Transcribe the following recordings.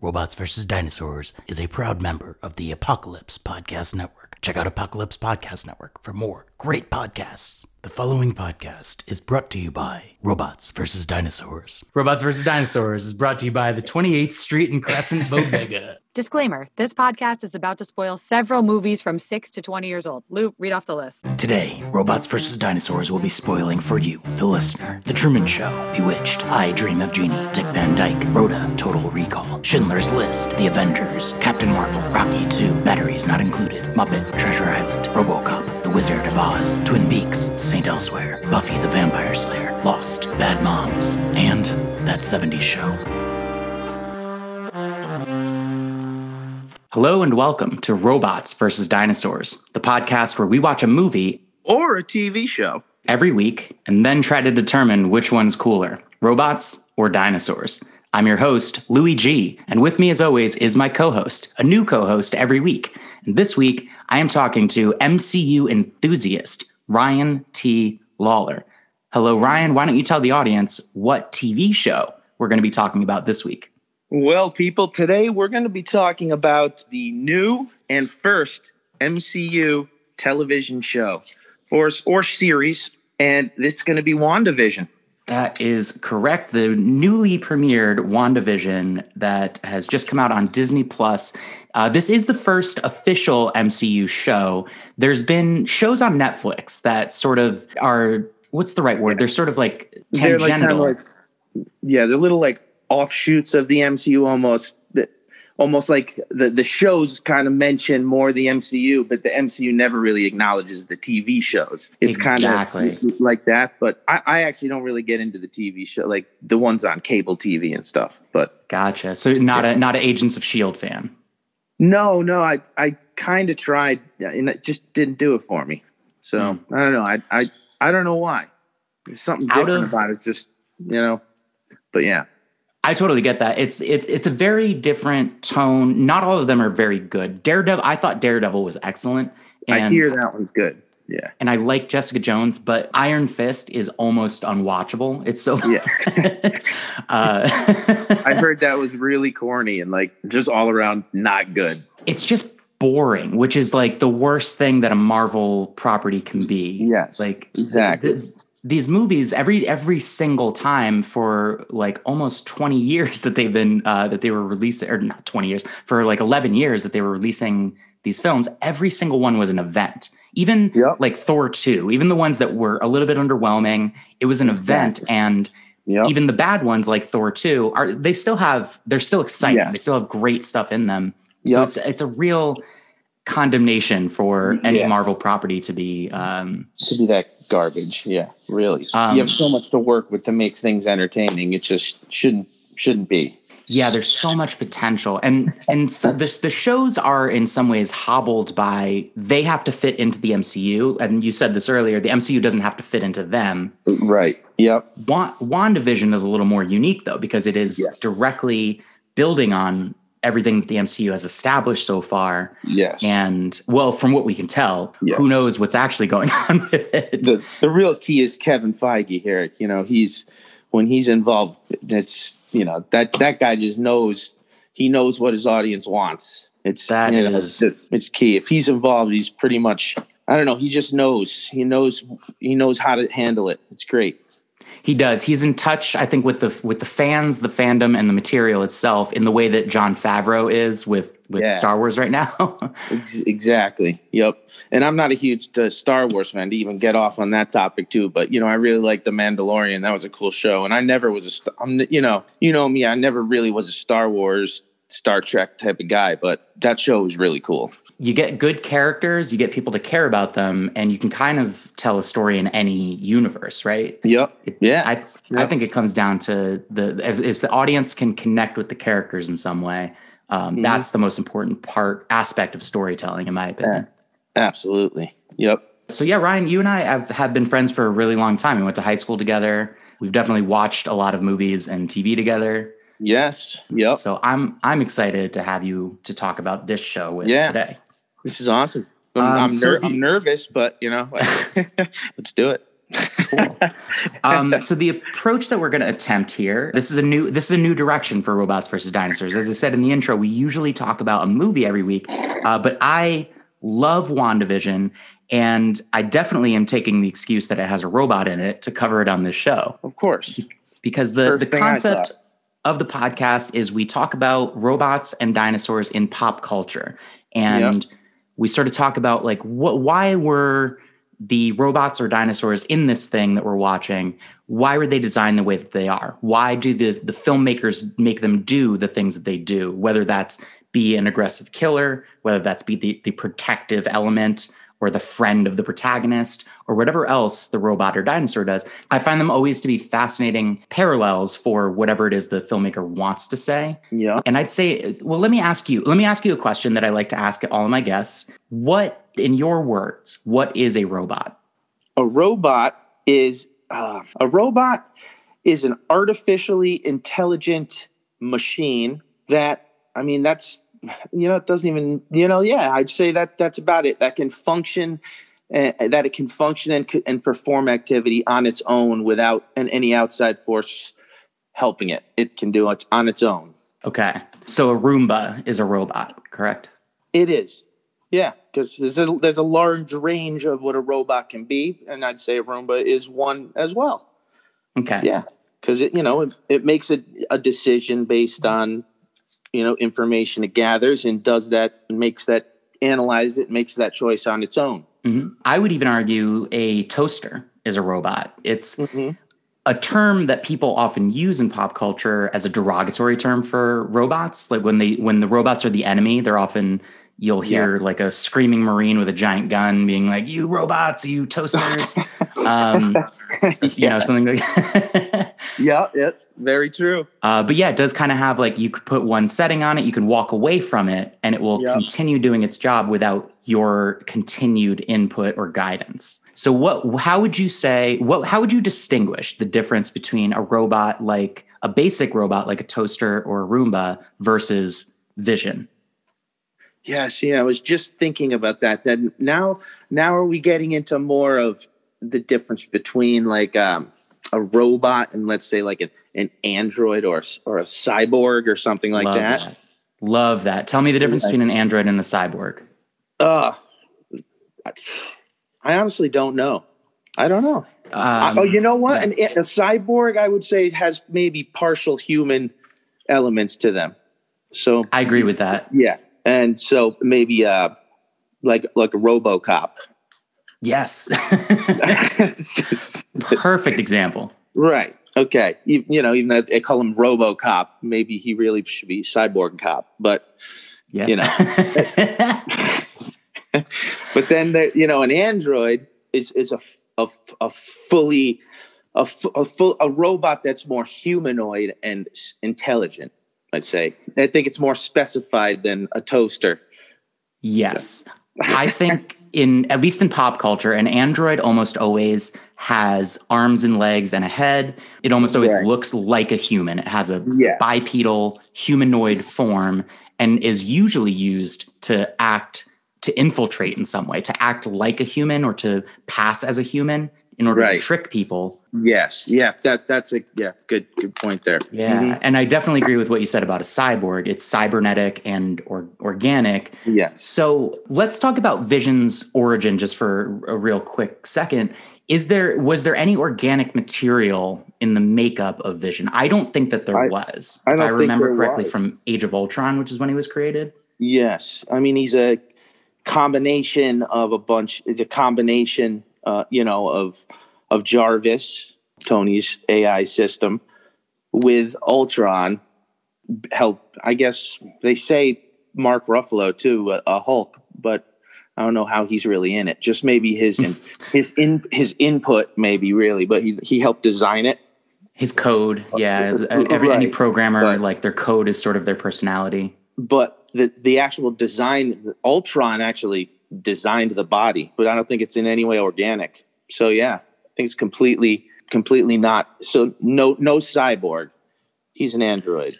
Robots vs. Dinosaurs is a proud member of the Apocalypse Podcast Network. Check out Apocalypse Podcast Network for more great podcasts. The following podcast is brought to you by Robots vs. Dinosaurs. Robots vs. Dinosaurs is brought to you by the 28th Street and Crescent Bodega. Disclaimer this podcast is about to spoil several movies from 6 to 20 years old. Lou, read off the list. Today, Robots vs. Dinosaurs will be spoiling for you, the listener, The Truman Show, Bewitched, I Dream of Jeannie, Dick Van Dyke, Rhoda, Total Recall, Schindler's List, The Avengers, Captain Marvel, Rocky 2, Batteries Not Included, Muppet, Treasure Island, Robocop, The Wizard of Oz, Twin Peaks, St. Elsewhere, Buffy the Vampire Slayer, Lost, Bad Moms, and That 70s Show. Hello and welcome to Robots vs. Dinosaurs, the podcast where we watch a movie or a TV show. every week and then try to determine which one's cooler robots or dinosaurs. I'm your host, Louis G, and with me, as always, is my co host, a new co host every week. And this week, I am talking to MCU enthusiast Ryan T. Lawler. Hello, Ryan. Why don't you tell the audience what TV show we're going to be talking about this week? Well, people, today we're going to be talking about the new and first MCU television show or, or series, and it's going to be WandaVision. That is correct. The newly premiered WandaVision that has just come out on Disney Plus. Uh, this is the first official MCU show. There's been shows on Netflix that sort of are what's the right word? They're sort of like They're like kind of like, yeah, they're little like offshoots of the MCU almost. That almost like the the shows kind of mention more the MCU, but the MCU never really acknowledges the TV shows. It's Exactly. kind of like that. But I, I actually don't really get into the TV show, like the ones on cable TV and stuff. But gotcha. So not a not an Agents of Shield fan. No, no, I I kind of tried and it just didn't do it for me. So Hmm. I don't know. I I I don't know why. There's something different of- about it. Just you know. But yeah, I totally get that. It's it's it's a very different tone. Not all of them are very good. Daredevil, I thought Daredevil was excellent. I hear that one's good. Yeah, and I like Jessica Jones, but Iron Fist is almost unwatchable. It's so yeah. uh, I heard that was really corny and like just all around not good. it's just boring, which is like the worst thing that a Marvel property can be. Yes, like exactly. th- these movies every every single time for like almost 20 years that they've been uh, that they were releasing or not 20 years for like 11 years that they were releasing these films every single one was an event even Yep. like thor 2 even the ones that were a little bit underwhelming it was an event and Yep. even the bad ones like thor 2 are they still have they're still exciting Yes. they still have great stuff in them so Yep. it's it's a real condemnation for any Yeah. marvel property to be um to be that garbage. Yeah, really. Um, you have so much to work with to make things entertaining. It just shouldn't shouldn't be. Yeah, there's so much potential, and and so the the shows are in some ways hobbled by they have to fit into the MCU, and you said this earlier. The MCU doesn't have to fit into them. Right. Yep. Wa- WandaVision is a little more unique though because it is Yeah. directly building on everything that the MCU has established so far. Yes. And well, from what we can tell, Yes. who knows what's actually going on with it? the the real key is Kevin Feige here. You know, he's when he's involved, that's you know that that guy just knows he knows what his audience wants. It's That you know, is- it's, it's key. If he's involved, he's pretty much I don't know. He just knows. He knows. He knows how to handle it. It's great. He does. He's in touch, I think, with the with the fans, the fandom, and the material itself in the way that Jon Favreau is with with Yeah. Star Wars right now. Exactly. Yep. And I'm not a huge uh, Star Wars fan to even get off on that topic too. But you know, I really like the Mandalorian. That was a cool show. And I never was a. I'm. You know. You know me. I never really was a Star Wars, Star Trek type of guy. But that show was really cool. You get good characters, you get people to care about them, and you can kind of tell a story in any universe, right? Yep. It- Yeah. I I think it comes down to the if, if the audience can connect with the characters in some way. Um, Mhm. That's the most important part aspect of storytelling, in my opinion. Absolutely. Yep. So yeah, Ryan, you and I have, have been friends for a really long time. We went to high school together. We've definitely watched a lot of movies and TV together. Yes. Yep. So I'm I'm excited to have you to talk about this show with Yeah. today. This is awesome. I'm, Um, I'm, so ner- the- I'm nervous, but you know, let's do it. Cool. um, so the approach that we're going to attempt here, this is a new this is a new direction for robots versus dinosaurs. As I said in the intro, we usually talk about a movie every week, uh, but I love WandaVision, and I definitely am taking the excuse that it has a robot in it to cover it on this show. Of course, because the the concept of the podcast is we talk about robots and dinosaurs in pop culture, and yep. We sort of talk about like what why were the robots or dinosaurs in this thing that we're watching why were they designed the way that they are? Why do the the filmmakers make them do the things that they do whether that's be an aggressive killer whether that's be the, the protective element or the friend of the protagonist or whatever else the robot or dinosaur does i find them always to be fascinating parallels for whatever it is the filmmaker wants to say. Yeah. And i'd say well let me ask you let me ask you a question that i like to ask all of my guests. What in your words, what is a robot? A robot is uh, a robot is an artificially intelligent machine that I mean that's you know it doesn't even you know yeah I'd say that that's about it. That can function uh, that it can function and and perform activity on its own without an, any outside force helping it it can do it on its own okay so a roomba is a robot correct it is yeah, because there's a, there's a large range of what a robot can be, and I'd say a Roomba is one as well. Okay. Yeah, because it you know it, it makes a, a decision based on you know information it gathers and does that makes that analyze it makes that choice on its own. Mm-hmm. I would even argue a toaster is a robot. It's mm-hmm. a term that people often use in pop culture as a derogatory term for robots. Like when they when the robots are the enemy, they're often you'll hear yeah. like a screaming marine with a giant gun being like you robots you toasters um you know something like yeah yeah very true uh, but yeah it does kind of have like you could put one setting on it you can walk away from it and it will yep. continue doing its job without your continued input or guidance so what how would you say what how would you distinguish the difference between a robot like a basic robot like a toaster or a roomba versus vision yeah, see, I was just thinking about that. Then now, now are we getting into more of the difference between like um, a robot and let's say like an, an android or or a cyborg or something like Love that. that. Love that. Tell me the difference between an android and a cyborg. Uh, I honestly don't know. I don't know. Um, oh, you know what? An, a cyborg, I would say, has maybe partial human elements to them. So I agree with that. Yeah, and so maybe uh, like like a RoboCop. Yes, perfect example. Right. Okay. You, you, know, even though they call him RoboCop, maybe he really should be Cyborg Cop. But yeah. you know, but then there, you know, an android is is a a, a fully a, a full a robot that's more humanoid and intelligent. I'd say. I think it's more specified than a toaster. Yes. I think in at least in pop culture, an android almost always has arms and legs and a head. It almost always right. looks like a human. It has a yes. bipedal humanoid form and is usually used to act to infiltrate in some way, to act like a human or to pass as a human in order right. to trick people. Yes. Yeah. That that's a yeah, good good point there. Yeah. Mm-hmm. And I definitely agree with what you said about a cyborg. It's cybernetic and or organic. Yes. So let's talk about Vision's origin just for a real quick second. Is there was there any organic material in the makeup of Vision? I don't think that there I, was. I if I remember correctly was. from Age of Ultron, which is when he was created. Yes. I mean he's a combination of a bunch it's a combination uh, you know, of of Jarvis, Tony's AI system, with Ultron. Help, I guess they say Mark Ruffalo too, a, a Hulk, but I don't know how he's really in it. Just maybe his in, his in his input, maybe really, but he he helped design it. His code, yeah. Every right. any programmer, but, like their code is sort of their personality. But the the actual design, Ultron actually designed the body, but I don't think it's in any way organic. So yeah, I think it's completely, completely not. So no, no cyborg. He's an android.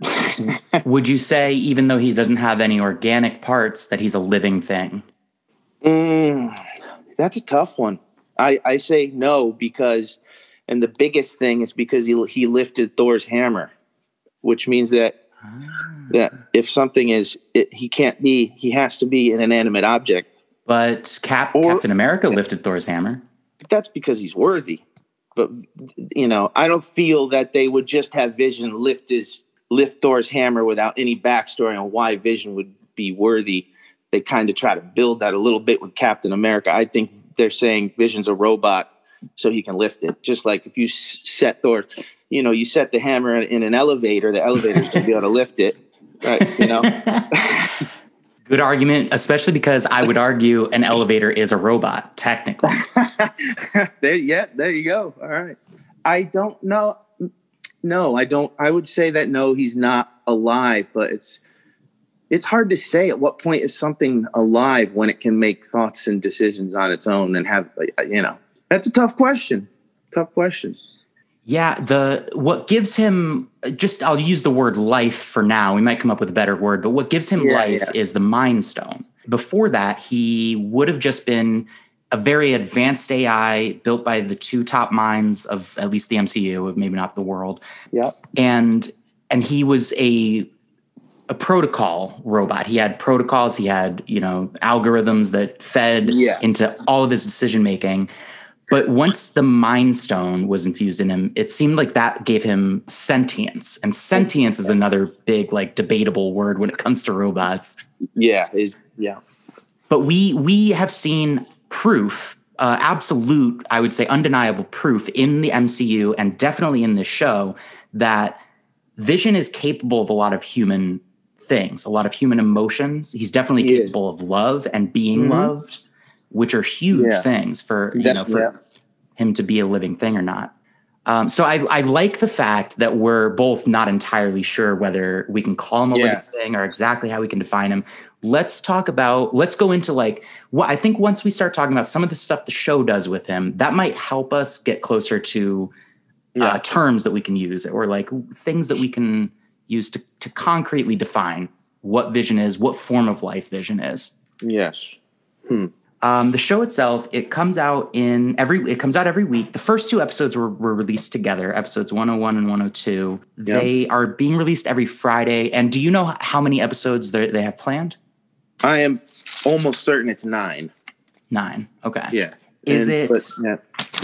Would you say, even though he doesn't have any organic parts, that he's a living thing? Mm, that's a tough one. I, I say no because, and the biggest thing is because he he lifted Thor's hammer, which means that that if something is it, he can't be he has to be an inanimate object. But Cap Or- Captain America lifted Thor's hammer. But that's because he's worthy. But you know, I don't feel that they would just have Vision lift his lift Thor's hammer without any backstory on why Vision would be worthy. They kind of try to build that a little bit with Captain America. I think they're saying Vision's a robot, so he can lift it. Just like if you set Thor, you know, you set the hammer in an elevator, the elevator's gonna be able to lift it. Right, you know. Good argument, especially because I would argue an elevator is a robot, technically. there, yeah, there you go. All right. I don't know. No, I don't. I would say that no, he's not alive, but it's it's hard to say at what point is something alive when it can make thoughts and decisions on its own and have you know. That's a tough question. Tough question. Yeah, the what gives him just I'll use the word life for now. We might come up with a better word, but what gives him Yeah, life yeah. is the mind stone. Before that, he would have just been a very advanced AI built by the two top minds of at least the MCU, of maybe not the world. Yeah. And and he was a a protocol robot. He had protocols, he had, you know, algorithms that fed into all of his decision making. But once the mind stone was infused in him, it seemed like that gave him sentience. And sentience is another big, like, debatable word when it comes to robots. Yeah. It, yeah. But we we have seen proof, uh, absolute, I would say, undeniable proof in the MCU and definitely in this show that Vision is capable of a lot of human things, a lot of human emotions. He's definitely He is. capable of love and being Mhm. loved, which are huge Yeah. things for you know for Yeah. him to be a living thing or not. Um, so I, I like the fact that we're both not entirely sure whether we can call him a Yeah. living thing or exactly how we can define him. Let's talk about. Let's go into like what I think. Once we start talking about some of the stuff the show does with him, that might help us get closer to uh, terms that we can use or like things that we can use to, to concretely define what vision is, what form of life vision is. Yes. Um, the show itself, it comes out in every it comes out every week. The first two episodes were, were released together, episodes 101 and 102. Yeah. They are being released every Friday. And do you know how many episodes they have planned? I am almost certain it's nine. Nine. Okay. Yeah. Is it- But, yeah.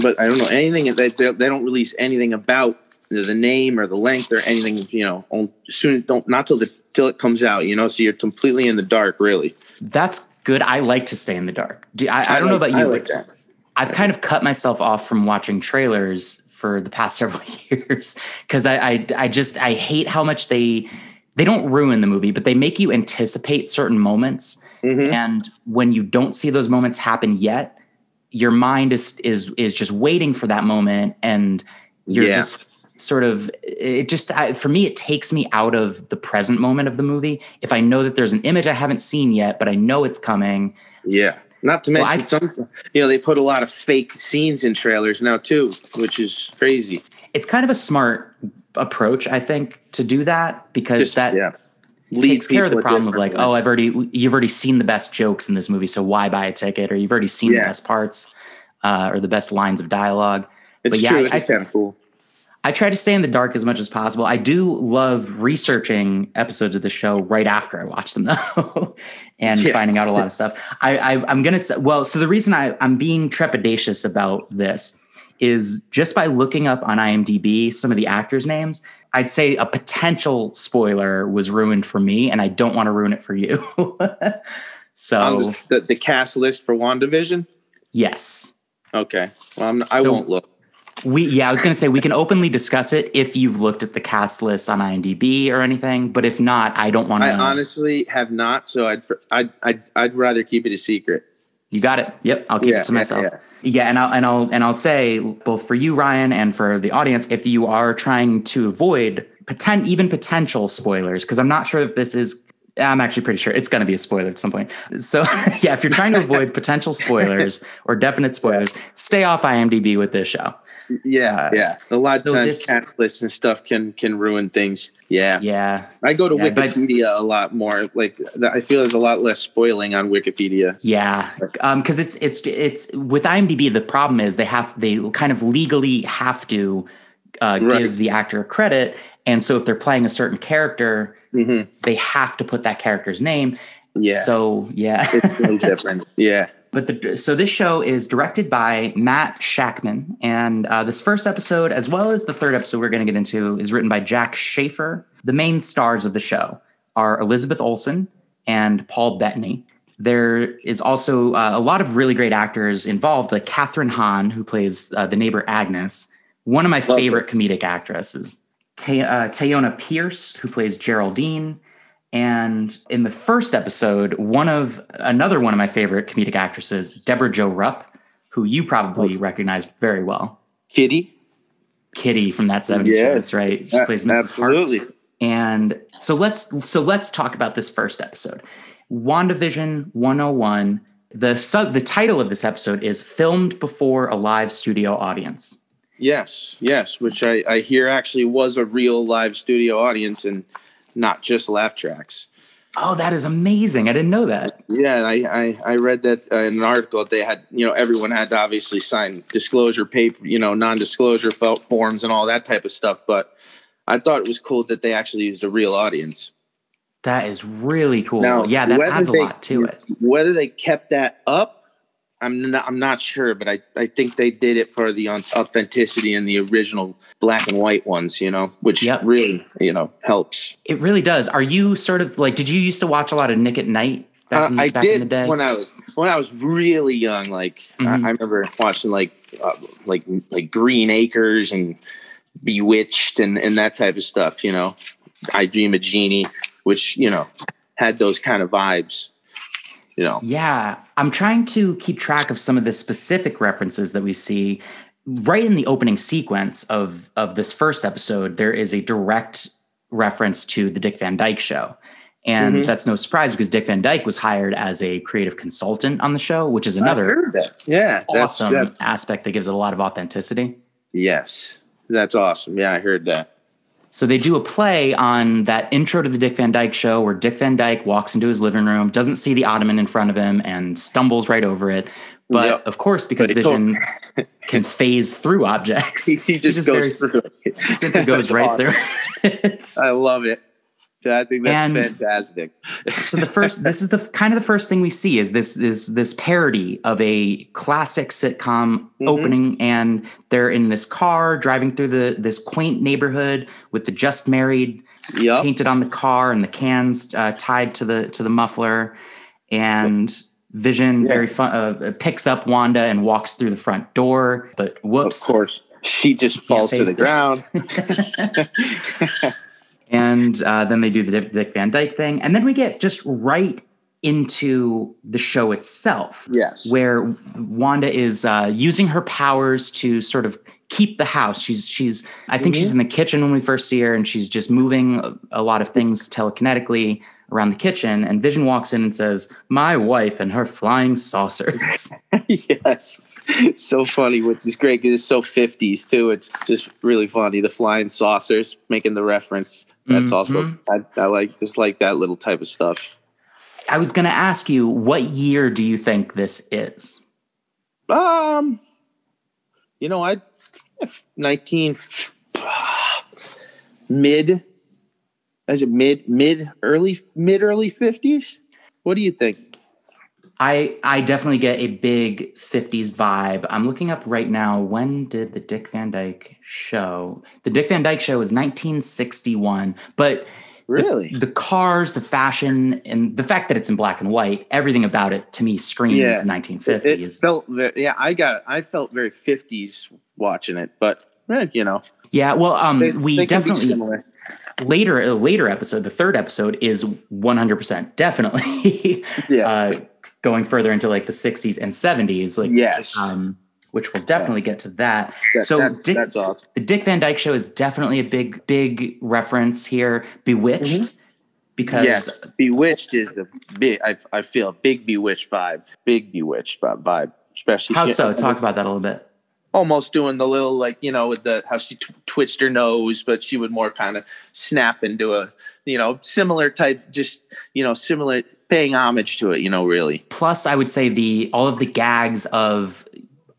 But I don't know anything. They, they, they don't release anything about the, name or the length or anything. You know, on, soon as don't not till the till it comes out. You know, so you're completely in the dark. Really. That's good. I like to stay in the dark. Do, I, I, don't know about you. I like that. I've kind of cut myself off from watching trailers for the past several years because I, I I just I hate how much they they don't ruin the movie, but they make you anticipate certain moments. Mhm. And when you don't see those moments happen yet, your mind is is is just waiting for that moment, and you're Yeah. just sort of it just I, for me it takes me out of the present moment of the movie if i know that there's an image i haven't seen yet but i know it's coming Yeah. Not to Well, mention I- some. You know, they put a lot of fake scenes in trailers now too, which is crazy. it's kind of a smart approach i think to do that because Just that yeah. takes care of the problem of like oh i've already you've already seen the best jokes in this movie so why buy a ticket or you've already seen the best parts uh, or the best lines of dialogue it's but yeah, true. I- it's kind of cool. I try to stay in the dark as much as possible. I do love researching episodes of the show right after I watch them, though, and Yeah. finding out a lot of stuff. I, I, I'm gonna say, well, so the reason I, I'm being trepidatious about this is just by looking up on IMDb some of the actors' names. I'd say a potential spoiler was ruined for me, and I don't want to ruin it for you. so the, the, the cast list for WandaVision. yes, Okay. Well, I'm, I So- won't look. We yeah, I was gonna say we can openly discuss it if you've looked at the cast list on IMDb or anything. But if not, I don't want to. I to. honestly have not, so I'd I'd I'd, I'd rather keep it a secret. You got it. Yep, I'll keep Yeah, it to yeah, myself. yeah. Yeah. and I'll and I'll and I'll say both for you, Ryan, and for the audience, if you are trying to avoid potent even potential spoilers, because I'm not sure if this is. I'm actually pretty sure it's going to be a spoiler at some point. So yeah, if you're trying to avoid potential spoilers or definite spoilers, stay off IMDb with this show. Yeah, yeah. A lot of times this- cast lists and stuff can can ruin things. Yeah. Yeah, I go to Yeah, but- Wikipedia a lot more. Like I feel there's a lot less spoiling on Wikipedia. yeah. Um, because it's it's it's with IMDb. The problem is they have they kind of legally have to uh, Right. give the actor credit, and so if they're playing a certain character, hmm they have to put that character's name. Yeah. So yeah, it's no different. Yeah. But the, so this show is directed by Matt Shakman, and uh, this first episode, as well as the third episode we're going to get into, is written by Jac Schaeffer. The main stars of the show are Elizabeth Olsen and Paul Bettany. There is also uh, a lot of really great actors involved, like Kathryn Hahn, who plays uh, the neighbor Agnes, one of my Love favorite comedic actresses. Ta- uh, Teyonah Parris, who plays Geraldine, and in the first episode, one of another one of my favorite comedic actresses, Debra Jo Rupp, who you probably oh. recognize very well, Kitty. Kitty from that 70s show. Yes. That's right. She plays Mrs. absolutely. Hart. And so let's so let's talk about this first episode. WandaVision 101. The sub the title of this episode is filmed before a live studio audience. Yes, yes, which I, I hear actually was a real live studio audience and not just laugh tracks. Oh, that is amazing. I didn't know that. Yeah, I, I, I read that uh, in an article. They had, you know, everyone had to obviously sign disclosure paper, you know, non-disclosure felt forms and all that type of stuff. But I thought it was cool that they actually used a real audience. That is really cool. Now, yeah, that adds a they- lot to it. Whether they kept that up, I'm not, I'm not sure, but I, I think they did it for the authenticity and the original black and white ones, you know, which Yep. really, you know, helps. It really does. Are you sort of like? Did you used to watch a lot of Nick at Night back, Uh, in, I back in the did day? when I was when I was really young. Like Mhm. I, I remember watching like uh, like like Green Acres and Bewitched and and that type of stuff. You know, I Dream of Jeannie, which you know had those kind of vibes. You know, yeah, I'm trying to keep track of some of the specific references that we see right in the opening sequence of of this first episode. There is a direct reference to the Dick Van Dyke Show. And Mhm. that's no surprise because Dick Van Dyke was hired as a creative consultant on the show, which is another that. Yeah, that's awesome that, aspect that gives it a lot of authenticity. yes, that's awesome. Yeah, I heard that. So they do a play on that intro to the Dick Van Dyke show where Dick Van Dyke walks into his living room, doesn't see the ottoman in front of him, and stumbles right over it. But Yep. of course, because Vision can phase through objects, He, he just, very goes through. it. simply goes That's right awesome. through it. I love it. I think that's And- fantastic. so the first this is the kind of the first thing we see is this this this parody of a classic sitcom Mhm. opening and they're in this car driving through the this quaint neighborhood with the just married Yep. painted on the car and the cans uh, tied to the to the muffler and vision Yeah. very fun uh, picks up wanda and walks through the front door but Of course, she just falls to the it. ground. and uh, then they do the Dick, Van Dyke thing, and then we get just right into the show itself, yes. where Wanda is uh, using her powers to sort of keep the house. She's she's I think she's in the kitchen when we first see her, and she's just moving a, a lot of things telekinetically around the kitchen. And Vision walks in and says, "My wife and her flying saucers." yes. So funny, which is great because it's so 50s too. It's just really funny. The flying saucers making the reference. That's also, Mhm. I, I like, just like that little type of stuff. I was going to ask you, what year do you think this is? Um, you know, I, 19, mid, is it mid, mid, early, mid, early 50s? What do you think? I I definitely get a big 50s vibe. I'm looking up right now when did the Dick Van Dyke show? The Dick Van Dyke show is 1961, but Really? the, cars, the fashion and the fact that it's in black and white, everything about it to me screams Yeah. 1950s. It felt, yeah, I got, I felt very 50s watching it, but eh, you know, yeah, well um they, we they definitely similar. later a later episode, the third episode is 100% definitely Yeah. uh going further into like the 60s and 70s like yes. um, which we'll definitely get to that. That- so that- Dick- that's awesome. The Dick Van Dyke Show is definitely a big, big reference here. Bewitched, because Mm-hmm. Yes, Bewitched is a big. I, I feel a big Bewitched vibe. Big Bewitched vibe, especially. how so? Talk about that a little bit. almost doing the little like you know with the how she twitched her nose, but she would more kind of snap into a you know similar type, just you know similar paying homage to it. You know, really. Plus, I would say the all of the gags of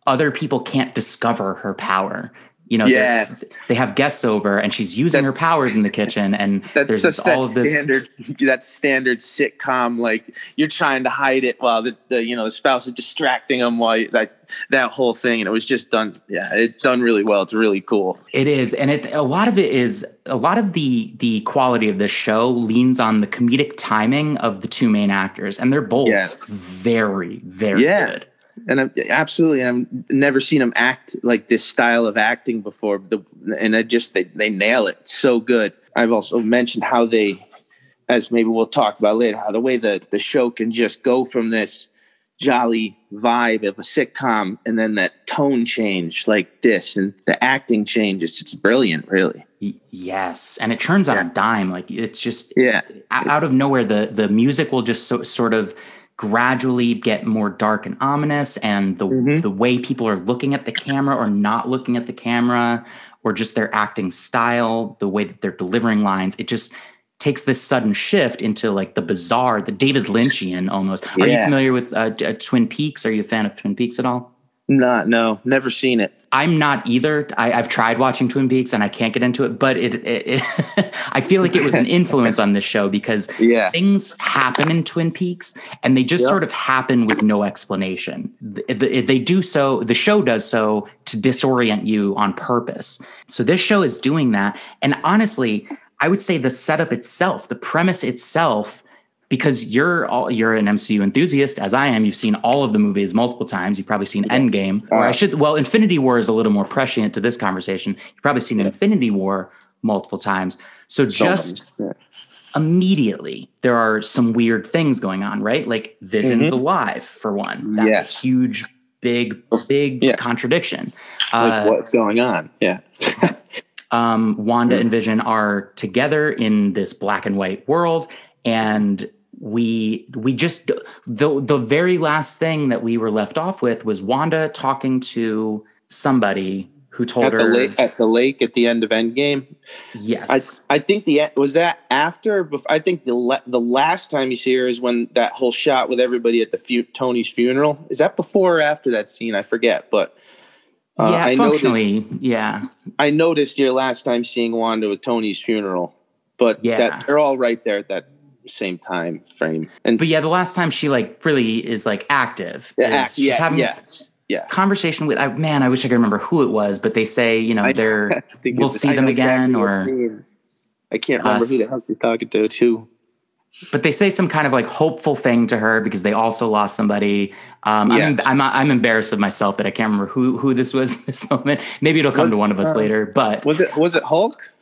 other people can't discover her power. You know, Yes. they have guests over, and she's using her powers in the kitchen, and That's there's just all of this. standard that standard sitcom like you're trying to hide it while the, the you know the spouse is distracting them while you, that that whole thing and it was just done yeah it's done really well it's really cool It is, and it a lot of it is a lot of the the quality of this show leans on the comedic timing of the two main actors, and they're both Yes. very very Yeah. good. And I'm, absolutely I've never seen them act like this style of acting before. The and I just they they nail it. So good. I've also mentioned how they as maybe we'll talk about later how the way the the show can just go from this jolly vibe of a sitcom and then that tone change like this and the acting change. It's, it's brilliant really. Yes, and it turns on a dime. Like it's just yeah. out of nowhere. The the music will just so, sort of gradually get more dark and ominous, and the Mhm. the way people are looking at the camera or not looking at the camera, or just their acting style, the way that they're delivering lines, it just takes this sudden shift into like the bizarre, the David Lynchian almost. Are you familiar with uh, uh, Twin Peaks? Are you a fan of Twin Peaks at all? Not no never seen it I'm not either. I, I've tried watching Twin Peaks and I can't get into it, but it, it, it I feel like it was an influence on this show because yeah things happen in Twin Peaks and they just Yep. sort of happen with no explanation. Th- th- They do so, the show does so to disorient you on purpose. So this show is doing that. And honestly, I would say the setup itself, the premise itself, because you're all you're an MCU enthusiast, as I am. You've seen all of the movies multiple times. You've probably seen Endgame, or I Uh, should. Well, Infinity War is a little more prescient to this conversation. You've probably seen Infinity War multiple times. So, just many. immediately there are some weird things going on, right? Like Vision's Mhm. alive for one. That's Yes. a huge, big, big Yeah. contradiction. like Uh, what's going on yeah um, Wanda and Vision are together in this black and white world, and we we just the the very last thing that we were left off with was Wanda talking to somebody who told at the her lake at the lake at the end of Endgame. yes I I think the was that after. I think the the last time you see her is when that whole shot with everybody at the fu- Tony's funeral. Is that before or after that scene? I forget, but uh, yeah I functionally yeah I noticed your last time seeing Wanda with Tony's funeral, but Yeah. that they're all right there at that same time frame. And but yeah the last time she like really is like active yeah, is act- she's yeah, having yes, yeah. conversation with I, man I wish I could remember who it was but they say you know I- they're I we'll see them again, exactly or- I can't remember Us. who the hell she's talking to too. but they say some kind of like hopeful thing to her because they also lost somebody. Um, Yes. I'm, I'm I'm embarrassed of myself that I can't remember who who this was this moment. Maybe it'll come Was- to one of us uh, later, but Was it was it Hulk?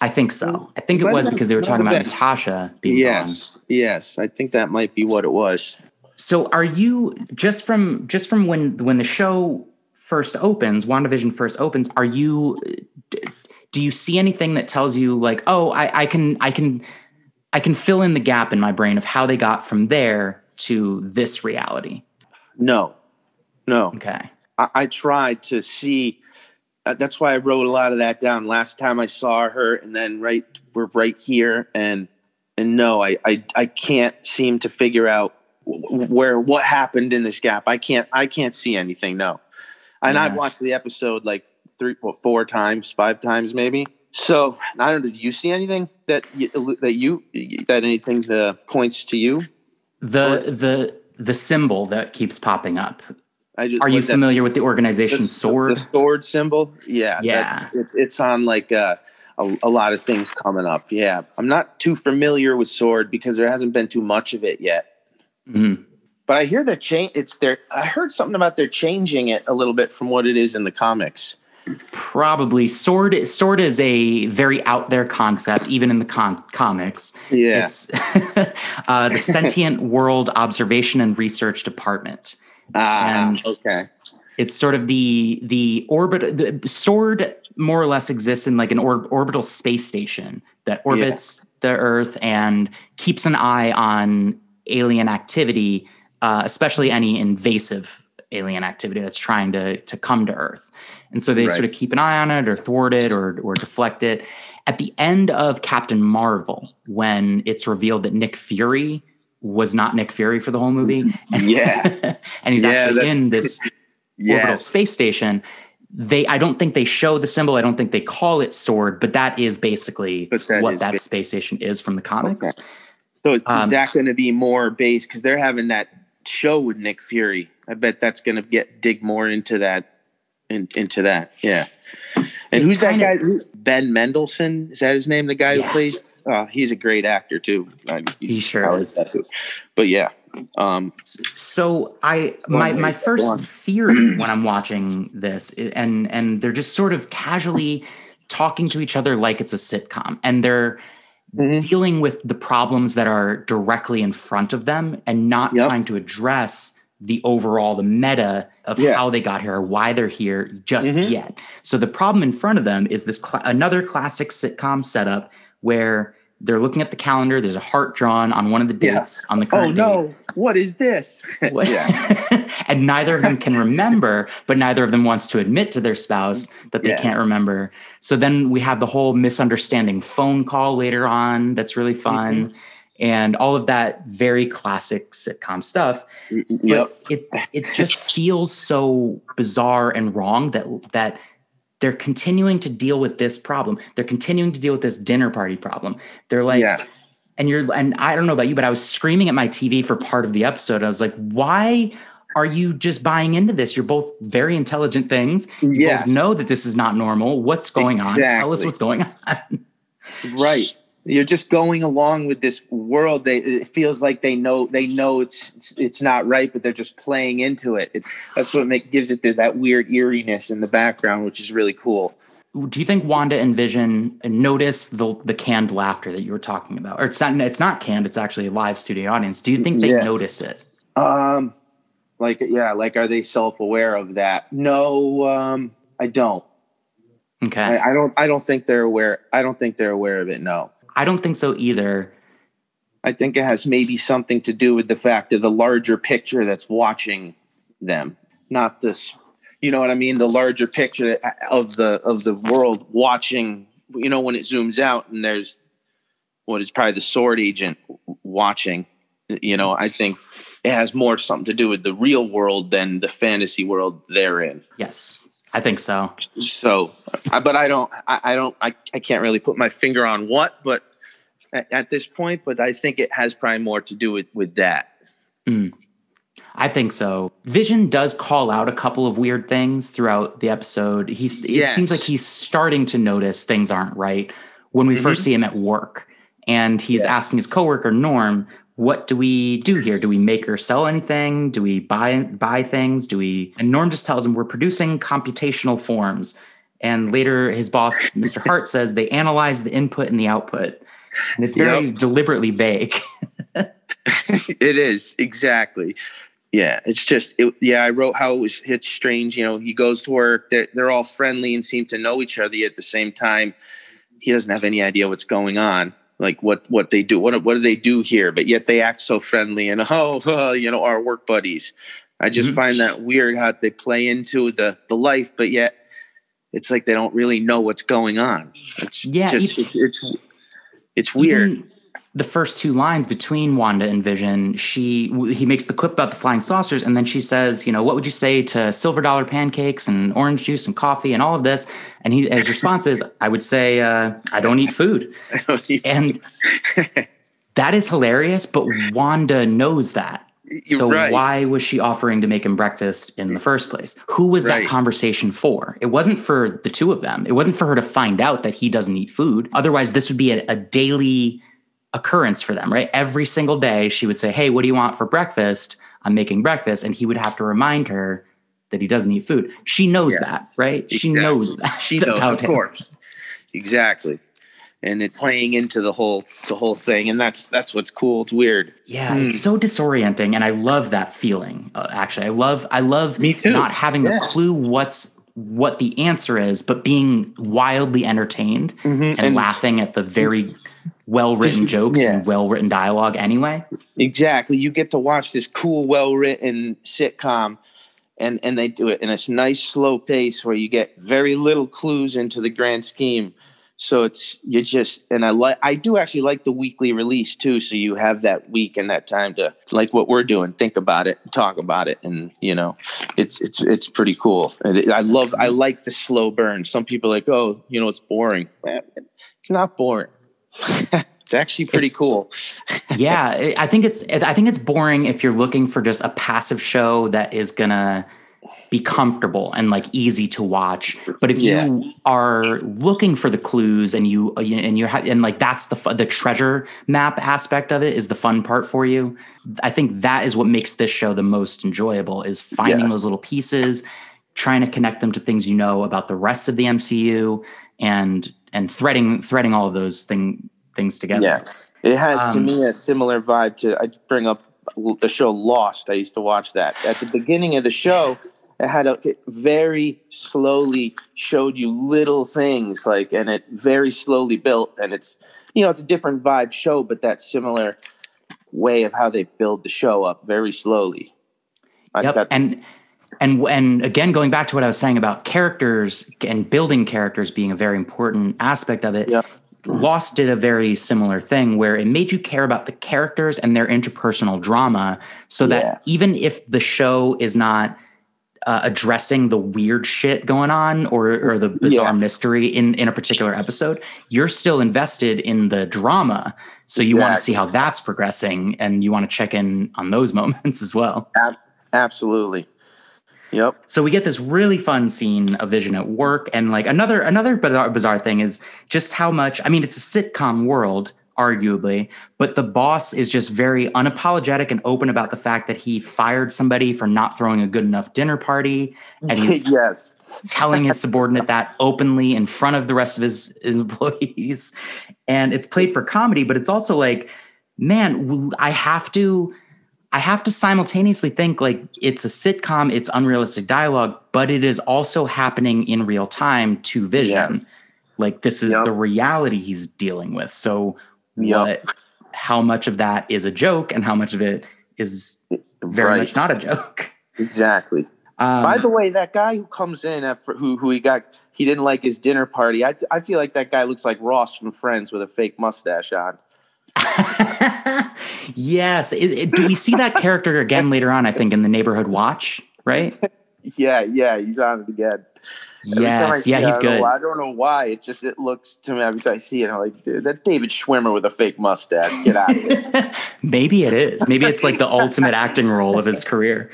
I think so. I think it was because they were talking about. Natasha being Yes, yes. I think that might be what it was. So are you just from just from when when the show first opens, WandaVision first opens? Are you do you see anything that tells you like, oh, I, I can I can I can fill in the gap in my brain of how they got from there to this reality? No, no. Okay. I, I tried to see. Uh, that's why I wrote a lot of that down. Last time I saw her, and then right we're right here, and and no, I I, I can't seem to figure out where what happened in this gap. I can't I can't see anything. No, and Yeah. I've watched the episode like three, what, four times, five times maybe. So I don't know. Do you see anything that you, that you that anything that points to you? the the the symbol that keeps popping up. I just, Are you was that- familiar with the organization the, Sword? the sword symbol yeah Yeah. it's, it's on like uh, a, a lot of things coming up yeah i'm not too familiar with sword because there hasn't been too much of it yet Mhm. but i hear they're change it's there i heard something about they're changing it a little bit from what it is in the comics Probably Sword. Sword is a very out there concept, even in the con- comics. yeah It's uh, the Sentient World Observation and Research Department. Ah and- okay It's sort of the the orbit. The sword more or less exists in like an or- orbital space station that orbits the Earth and keeps an eye on alien activity, uh, especially any invasive alien activity that's trying to to come to Earth. And so they Right. sort of keep an eye on it or thwart it or or deflect it. At the end of Captain Marvel, when it's revealed that Nick Fury was not Nick Fury for the whole movie, and, Yeah. and he's Yeah, actually in this orbital space station. They, I don't think they show the symbol. I don't think they call it sword, but that is basically that what is that space station is from the comics. Okay. So is Um, that going to be more based because they're having that show with Nick Fury? I bet that's going to get dig more into that, in, into that. Yeah. And who's that guy? Ben Mendelsohn is that his name? The guy Yeah. who plays? Uh, he's a great actor too. I- He sure is. too. But yeah, um, So I my my first theory when I'm watching this and and they're just sort of casually talking to each other like it's a sitcom and they're Mhm. dealing with the problems that are directly in front of them and not Yep. trying to address the overall the meta of Yeah. how they got here or why they're here just Mhm. yet. So the problem in front of them is this cla another classic sitcom setup where they're looking at the calendar. There's a heart drawn on one of the Yeah. dates on the oh current date. no, what is this? What- yeah, and neither of them can remember, but neither of them wants to admit to their spouse that they Yes. can't remember. So then we have the whole misunderstanding phone call later on that's really mm-hmm. fun. And all of that very classic sitcom stuff. yep. But it it just feels so bizarre and wrong that that they're continuing to deal with this problem. They're continuing to deal with this dinner party problem. They're like, yeah, and you're and I don't know about you, but I was screaming at my TV for part of the episode. I was like, why are you just buying into this? You're both very intelligent things. You Yes. both know that this is not normal. What's going on? Tell us what's going on. right you're just going along with this world they it feels like they know they know it's it's, it's not right but they're just playing into it, it that's what make, gives it the, that weird eeriness in the background which is really cool Do you think Wanda and Vision notice the the canned laughter that you were talking about? Or it's not it's not canned, it's actually a live studio audience. Do you think they Yeah. notice it? um like yeah like are they self-aware of that no um i don't Okay. I, I don't i don't think they're aware i don't think they're aware of it no I don't think so either. i think it has maybe something to do with the fact of the larger picture that's watching them not this you know what i mean the larger picture of the of the world watching you know when it zooms out and there's what is probably the sword agent watching you know i think it has more something to do with the real world than the fantasy world they're in Yes. I think so. so but i don't i, I don't I, I can't really put my finger on what but at, at this point but i think it has probably more to do with with that hmm. I think so. Vision does call out a couple of weird things throughout the episode. He's it Yes. seems like he's starting to notice things aren't right when we mm-hmm. first see him at work. And he's Yeah. asking his coworker Norm, what do we do here? Do we make or sell anything? Do we buy buy things? Do we and Norm just tells him we're producing computational forms. And later his boss, Mr. Hart, says they analyze the input and the output. And it's very deliberately vague. it is exactly yeah it's just it, yeah i wrote how it was it's strange you know he goes to work they're, they're all friendly and seem to know each other at the same time he doesn't have any idea what's going on like what what they do what what do they do here? But yet they act so friendly and oh, you know our work buddies. I just Mhm. find that weird how they play into the the life but yet it's like they don't really know what's going on. It's Yeah, just it- it's it's weird Even the first two lines between Wanda and Vision, she he makes the quip about the flying saucers, and then she says, "You know, what would you say to silver dollar pancakes and orange juice and coffee and all of this?" And he, his response is, "I would say uh, I don't eat food," don't even- and that is hilarious. But Wanda knows that. You're So right. why was she offering to make him breakfast in the first place? Who was Right. that conversation for? It wasn't for the two of them. It wasn't for her to find out that he doesn't eat food. Otherwise, this would be a, a daily occurrence for them, right? Every single day, she would say, "Hey, what do you want for breakfast?" I'm making breakfast, and he would have to remind her that he doesn't eat food. She knows Yeah. that, right? She knows that. She knows, of him. course. Exactly. And it's playing into the whole the whole thing, and that's that's what's cool. It's weird. Yeah, Hmm. it's so disorienting, and I love that feeling. Uh, actually, I love I love Me too. not having Yeah. a clue what's what the answer is, but being wildly entertained and, And- laughing at the very well written jokes Yeah. and well written dialogue. Anyway, Exactly. You get to watch this cool, well written sitcom, and and they do it in a nice slow pace where you get very little clues into the grand scheme so it's you just and i like i do actually like the weekly release too so you have that week and that time to like what we're doing think about it talk about it and you know it's it's it's pretty cool and i love i like the slow burn some people are like oh you know it's boring it's not boring it's actually pretty It's- cool yeah, I think it's I think it's boring if you're looking for just a passive show that is gonna be comfortable and like easy to watch. But if Yeah. you are looking for the clues and you uh, and you're ha- and like that's the the treasure map aspect of it is the fun part for you. I think that is what makes this show the most enjoyable is finding Yes. those little pieces, trying to connect them to things you know about the rest of the MCU and and threading threading all of those thing things together. Yeah, it has to Um, me a similar vibe to. I bring up the show Lost. I used to watch that at the beginning of the show. It had a it very slowly showed you little things like, and it very slowly built. And it's you know it's a different vibe show, but that similar way of how they build the show up very slowly. Yep. that- and and and again, going back to what I was saying about characters and building characters being a very important aspect of it. Yeah. Lost did a very similar thing where it made you care about the characters and their interpersonal drama, so that Yeah. even if the show is not uh, addressing the weird shit going on or or the bizarre Yeah. mystery in in a particular episode, you're still invested in the drama. So you want to see how that's progressing, and you want to check in on those moments as well. absolutely. Yep. So we get this really fun scene of Vision at work, and like another another bizarre, bizarre thing is just how much. I mean, it's a sitcom world, arguably, but the boss is just very unapologetic and open about the fact that he fired somebody for not throwing a good enough dinner party, and he's yes. telling his subordinate that openly in front of the rest of his, his employees. And it's played for comedy, but it's also like, man, I have to. I have to simultaneously think like it's a sitcom, it's unrealistic dialogue, but it is also happening in real time to Vision. Like this is Yep. the reality he's dealing with. So Yep. what how much of that is a joke and how much of it is very Right. much not a joke. Exactly. Um, By the way, that guy who comes in after who who he got he didn't like his dinner party. I I feel like that guy looks like Ross from Friends with a fake mustache on. yes. Is- it- do we see that character again later on? I think in the Neighborhood Watch, right? Yeah, yeah, he's on it again. Every yes. Yeah, it, he's I know good. why- I don't know why. It just it looks to me every time I see it. I'm like, dude, that's David Schwimmer with a fake mustache. Get out of here. Maybe it is. Maybe it's like the ultimate acting role of his career.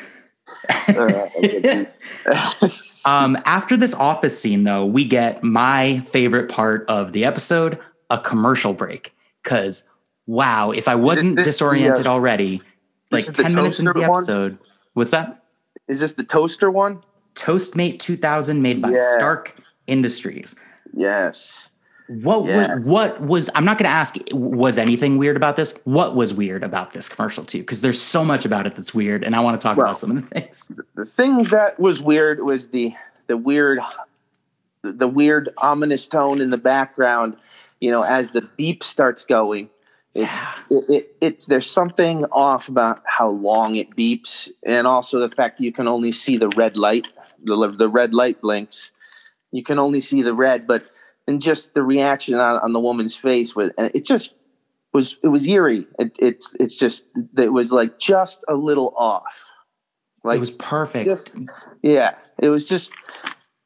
Um, after this office scene, though, we get my favorite part of the episode a commercial break. Because, wow, if I wasn't this- disoriented already, like This is the 10 minutes into the toaster one? episode, what's that? Is this the toaster one? Toastmate 2000 made by Yeah. Stark Industries. Yes. What Yes. was, what was I'm not going to ask was anything weird about this? What was weird about this commercial too? Because there's so much about it that's weird, and I want to talk Well, about some of the things. the things that was weird was the the weird the weird ominous tone in the background you know as the beep starts going it's Yeah. it, it it's there's something off about how long it beeps and also the fact that you can only see the red light the, the red light blinks you can only see the red but and just the reaction on, on the woman's face with and it just was it was eerie it, it's it's just it was like just a little off like it was perfect. just yeah it was just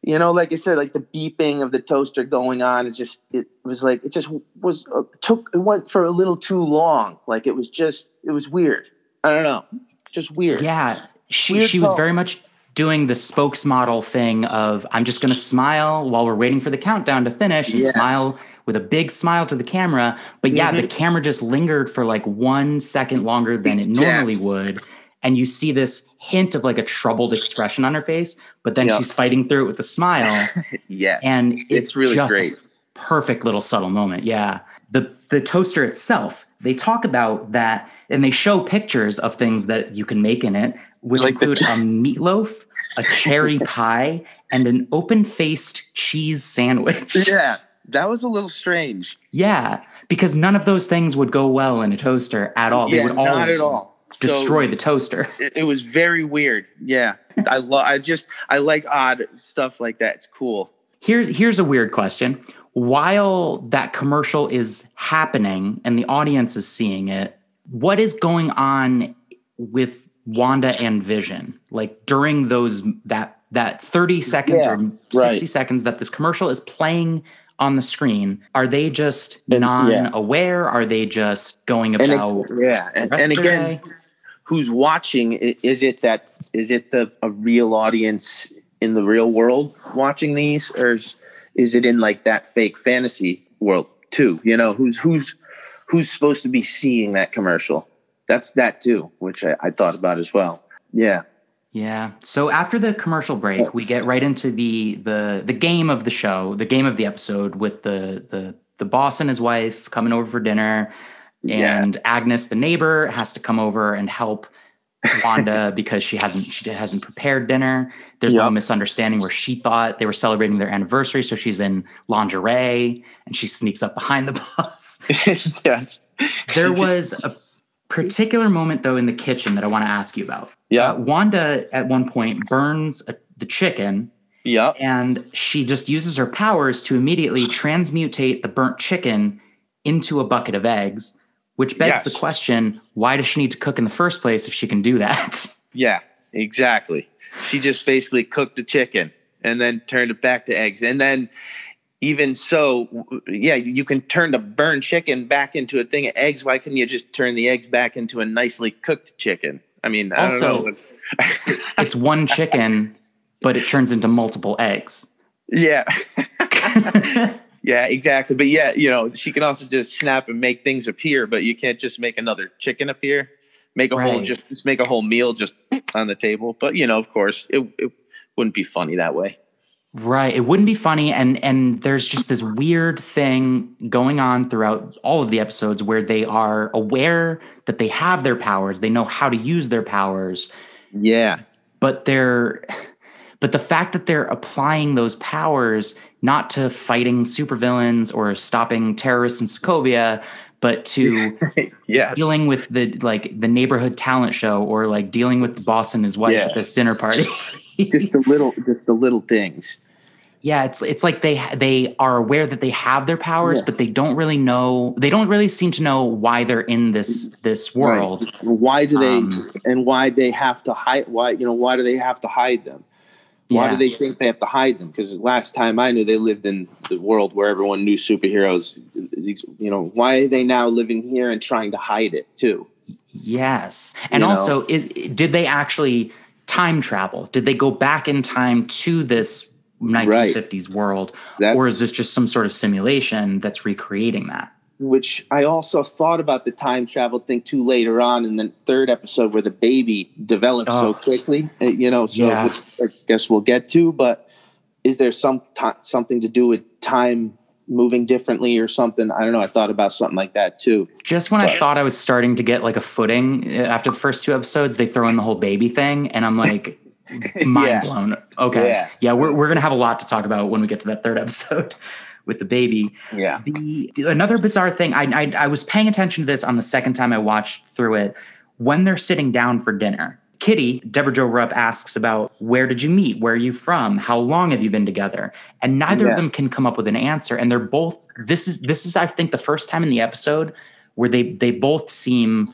you know like i said like the beeping of the toaster going on it just it was like it just was uh, took it went for a little too long like it was just it was weird i don't know just weird yeah, she Weird she was very much doing the spokesmodel thing of I'm just going to smile while we're waiting for the countdown to finish and Yeah. smile with a big smile to the camera. But yeah, Mm-hmm. the camera just lingered for like one second longer than it normally would. And you see this hint of like a troubled expression on her face, but then Yeah. she's fighting through it with a smile. yes and it's, It's really just great. perfect little subtle moment yeah the the toaster itself they talk about that and they show pictures of things that you can make in it which Like the- include a meatloaf a cherry pie and an open-faced cheese sandwich yeah that was a little strange yeah because none of those things would go well in a toaster at all they yeah would all not at all So- destroy the toaster. it, it was very weird. Yeah, I love. I just I like odd stuff like that. It's cool. Here's here's a weird question. While that commercial is happening and the audience is seeing it, what is going on with Wanda and Vision? Like during those that that 30 seconds Yeah, or 60 right. seconds that this commercial is playing on the screen, are they just non-aware? Are they just going And it- about yeah, and, and again, day? Who's watching? Is it that? Is it the a real audience in the real world watching these, or is, is it in like that fake fantasy world too? You know, who's who's who's supposed to be seeing that commercial? That's that too, which I, I thought about as well. Yeah, Yeah. So after the commercial break, we get right into the the the game of the show, the game of the episode with the the the boss and his wife coming over for dinner, Yeah. and Agnes, the neighbor, has to come over and help Wanda because she hasn't she hasn't prepared dinner. There's a Yep. little misunderstanding where she thought they were celebrating their anniversary, so she's in lingerie and she sneaks up behind the boss. yes. There was a particular moment though in the kitchen that I want to ask you about. Yeah. Uh, Wanda at one point burns a, the chicken Yeah. and she just uses her powers to immediately transmutate the burnt chicken into a bucket of eggs, which begs Yes. the question why does she need to cook in the first place if she can do that? Yeah, exactly. She just basically cooked the chicken and then turned it back to eggs. And then, even so, yeah, you can turn the burned chicken back into a thing of eggs. Why couldn't you just turn the eggs back into a nicely cooked chicken? I mean, I Also- don't know. it's one chicken, but it turns into multiple eggs. Yeah. yeah, exactly. But yeah, you know, she can also just snap and make things appear, but you can't just make another chicken appear. Make a whole just just make a whole meal just on the table. But you know, of course, it, it wouldn't be funny that way. Right. It wouldn't be funny. And and there's just this weird thing going on throughout all of the episodes where they are aware that they have their powers. They know how to use their powers, Yeah. but they're but the fact that they're applying those powers not to fighting supervillains or stopping terrorists in Sokovia, but to yes. dealing with the like the neighborhood talent show or like dealing with the boss and his wife Yeah. at this dinner party. just the little just the little things. Yeah, it's it's like they they are aware that they have their powers, Yes. but they don't really know. They don't really seem to know why they're in this this world. Right. Why do they Um, and why they have to hide why you know why do they have to hide them? Why Yeah. do they think they have to hide them? Because last time I knew they lived in the world where everyone knew superheroes. You know, why are they now living here and trying to hide it too? Yes, and You also, is, did they actually time travel? Did they go back in time to this 1950s world, That's or is this just some sort of simulation that's recreating that? Which I also thought about the time travel thing too later on in the third episode where the baby develops so Oh. quickly. uh, You know, so Yeah. which I guess we'll get to. But is there some ti something to do with time moving differently or something? I don't know. I thought about something like that too. Just when I thought I was starting to get like a footing uh, after the first two episodes, they throw in the whole baby thing, and I'm like, mind Yeah. blown. Okay. Yeah. Yeah. we're, we're going to have a lot to talk about when we get to that third episode with the baby. Yeah. The, another bizarre thing, I, I, I was paying attention to this on the second time I watched through it. When they're sitting down for dinner, Kitty, Debra Jo Rupp asks about where did you meet? Where are you from? How long have you been together? And neither Yeah. of them can come up with an answer. And they're both this is this is I think the first time in the episode where they they both seem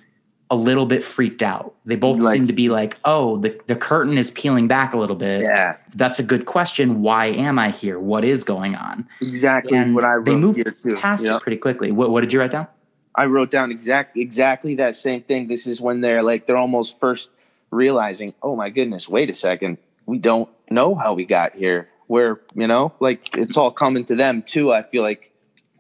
a little bit freaked out. They both Like- seem to be like, oh, the, the curtain is peeling back a little bit. Yeah. That's a good question. Why am I here? What is going on? Exactly And what I wrote they moved here too. past Yep. it pretty quickly. What, what did you write down? I wrote down exact exactly that same thing. This is when they're like they're almost first realizing, oh my goodness, wait a second, we don't know how we got here. We're you know like it's all coming to them too. I feel like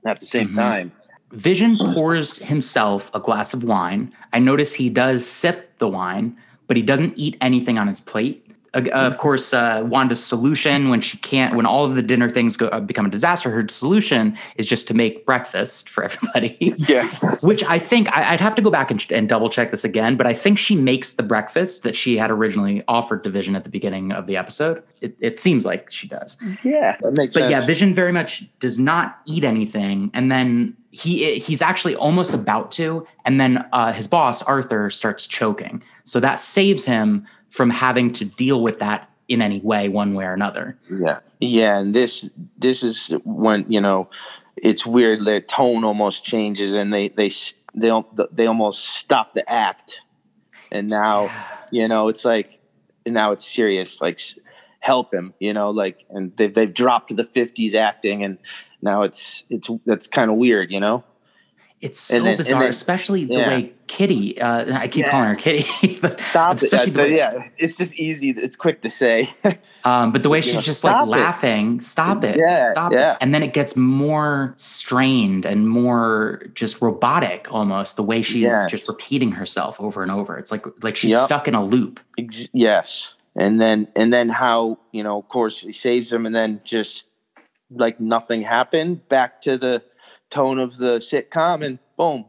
at the same Mhm. time. Vision pours himself a glass of wine. I notice he does sip the wine, but he doesn't eat anything on his plate. Uh, of course, uh, Wanda's solution when she can't, when all of the dinner things go, uh, become a disaster, her solution is just to make breakfast for everybody. Yes. Which I think I, I'd have to go back and, and double check this again, but I think she makes the breakfast that she had originally offered to Vision at the beginning of the episode. It, it seems like she does Yeah. That makes but sense. yeah, Vision very much does not eat anything. And then he he's actually almost about to, and then uh, his boss Arthur starts choking. So that saves him from having to deal with that in any way, one way or another. Yeah, yeah, and this this is when you know it's weird. Their tone almost changes, and they they they they almost stop the act, and now you know it's like now it's serious. Like help him, you know, like and they've they've dropped the fifties acting, and now it's it's that's kind of weird, you know. It's so then, bizarre, then, especially the yeah. way Kitty. Uh, I keep yeah. calling her Kitty. but Stop it! Uh, yeah, it's just easy. It's quick to say. um, but the way she's know, just like laughing, stop it, yeah, stop yeah. it, and then it gets more strained and more just robotic almost. The way she's yes. just repeating herself over and over. It's like like she's yep. stuck in a loop. Yes, and then and then how you know? Of course, he saves him, and then just like nothing happened. Back to the tone of the sitcom and boom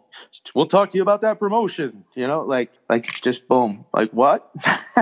we'll talk to you about that promotion you know like like just boom like what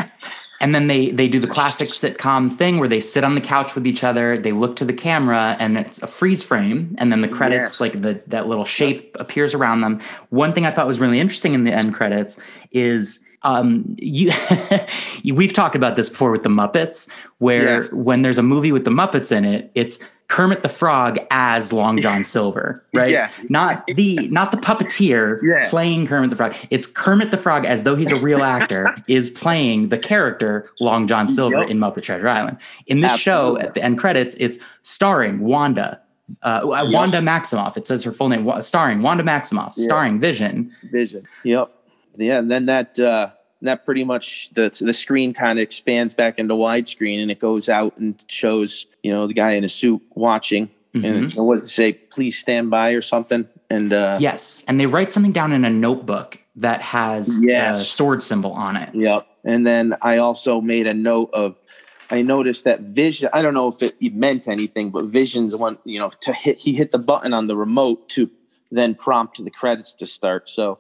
and then they they do the classic sitcom thing where they sit on the couch with each other they look to the camera and it's a freeze frame and then the credits like the that little shape appears around them one thing i thought was really interesting in the end credits is um, you, we've talked about this before with the Muppets, where yeah. when there's a movie with the Muppets in it, it's Kermit the Frog as Long John Silver, right? Yes. Not the not the puppeteer yeah. playing Kermit the Frog. It's Kermit the Frog as though he's a real actor is playing the character Long John Silver yep. in Muppet Treasure Island. In this Absolutely. show, at the end credits, it's starring Wanda, uh, yep. Wanda Maximoff. It says her full name, starring Wanda Maximoff, yep. starring Vision. Vision. Yep. Yeah, and then that uh, that pretty much the the screen kind of expands back into widescreen, and it goes out and shows you know the guy in a suit watching, mm-hmm. and what does it say? Please stand by or something. And uh, yes, and they write something down in a notebook that has yes. a sword symbol on it. Yep. And then I also made a note of I noticed that Vision. I don't know if it, it meant anything, but Vision's one. You know, to hit he hit the button on the remote to then prompt the credits to start. So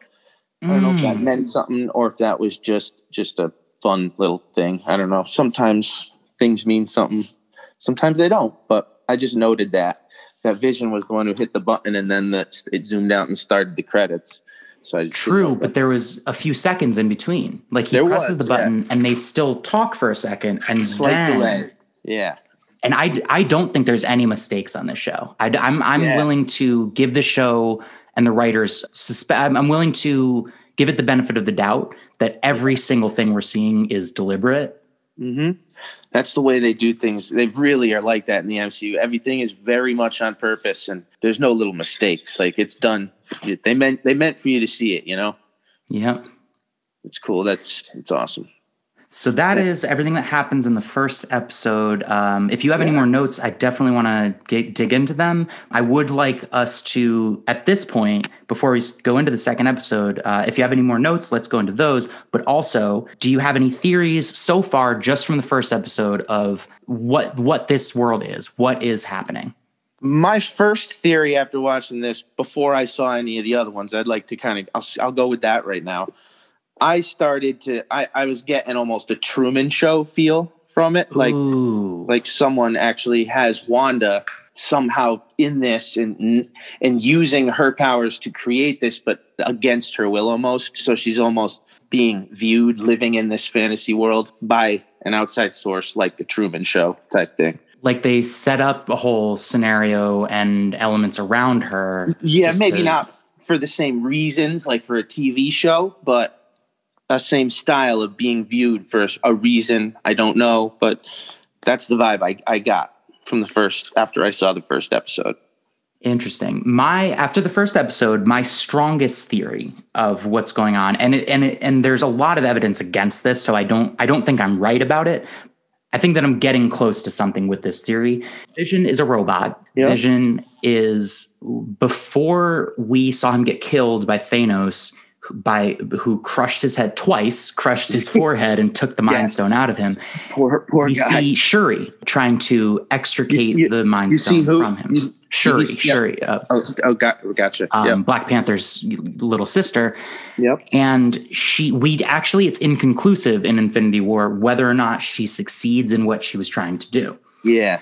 I don't know if that mm. meant something or if that was just just a fun little thing. I don't know. Sometimes things mean something, sometimes they don't. But I just noted that that Vision was the one who hit the button, and then that it zoomed out and started the credits. So I true, but there was a few seconds in between. Like he there presses was, the button, yeah. and they still talk for a second, and Slight then delay. yeah. And I, I don't think there's any mistakes on this show. I, I'm I'm yeah. willing to give the show and the writers suspect I'm willing to give it the benefit of the doubt that every single thing we're seeing is deliberate. Mm-hmm. That's the way they do things. They really are like that in the MCU. Everything is very much on purpose, and there's no little mistakes. Like it's done. They meant they meant for you to see it. You know. Yeah. It's cool. That's it's awesome. So that is everything that happens in the first episode. Um, if you have yeah. any more notes, I definitely want to dig into them. I would like us to, at this point, before we go into the second episode, uh, if you have any more notes, let's go into those. But also, do you have any theories so far, just from the first episode, of what what this world is? What is happening? My first theory after watching this, before I saw any of the other ones, I'd like to kind of, I'll, I'll go with that right now I started to I, I was getting almost a Truman show feel from it. Like Ooh. like someone actually has Wanda somehow in this and and using her powers to create this, but against her will almost. So she's almost being viewed living in this fantasy world by an outside source like the Truman show type thing. Like they set up a whole scenario and elements around her. Yeah, maybe to... not for the same reasons, like for a TV show, but a same style of being viewed for a reason. I don't know, but that's the vibe I, I got from the first after I saw the first episode. Interesting. My after the first episode, my strongest theory of what's going on, and it, and it, and there's a lot of evidence against this, so I don't I don't think I'm right about it. I think that I'm getting close to something with this theory. Vision is a robot. Yep. Vision is before we saw him get killed by Thanos by who crushed his head twice, crushed his forehead, and took the Mind yes. Stone out of him. Poor, poor we guy. see Shuri trying to extricate you, the Mind Stone from him. You, Shuri, Shuri. Uh, oh, oh, got, gotcha. Um, yep. Black Panther's little sister. Yep. And she, we actually, it's inconclusive in Infinity War whether or not she succeeds in what she was trying to do. Yeah.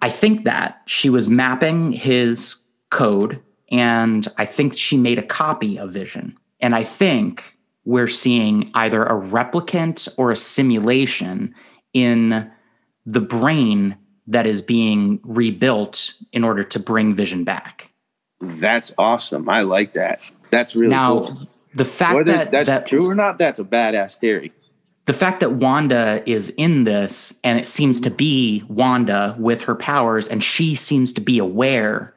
I think that she was mapping his code and I think she made a copy of Vision. And I think we're seeing either a replicant or a simulation in the brain that is being rebuilt in order to bring Vision back. That's awesome. I like that. That's really now, cool. the fact Whether that that's that, true or not, that's a badass theory. the fact that Wanda is in this and it seems to be Wanda with her powers and she seems to be aware,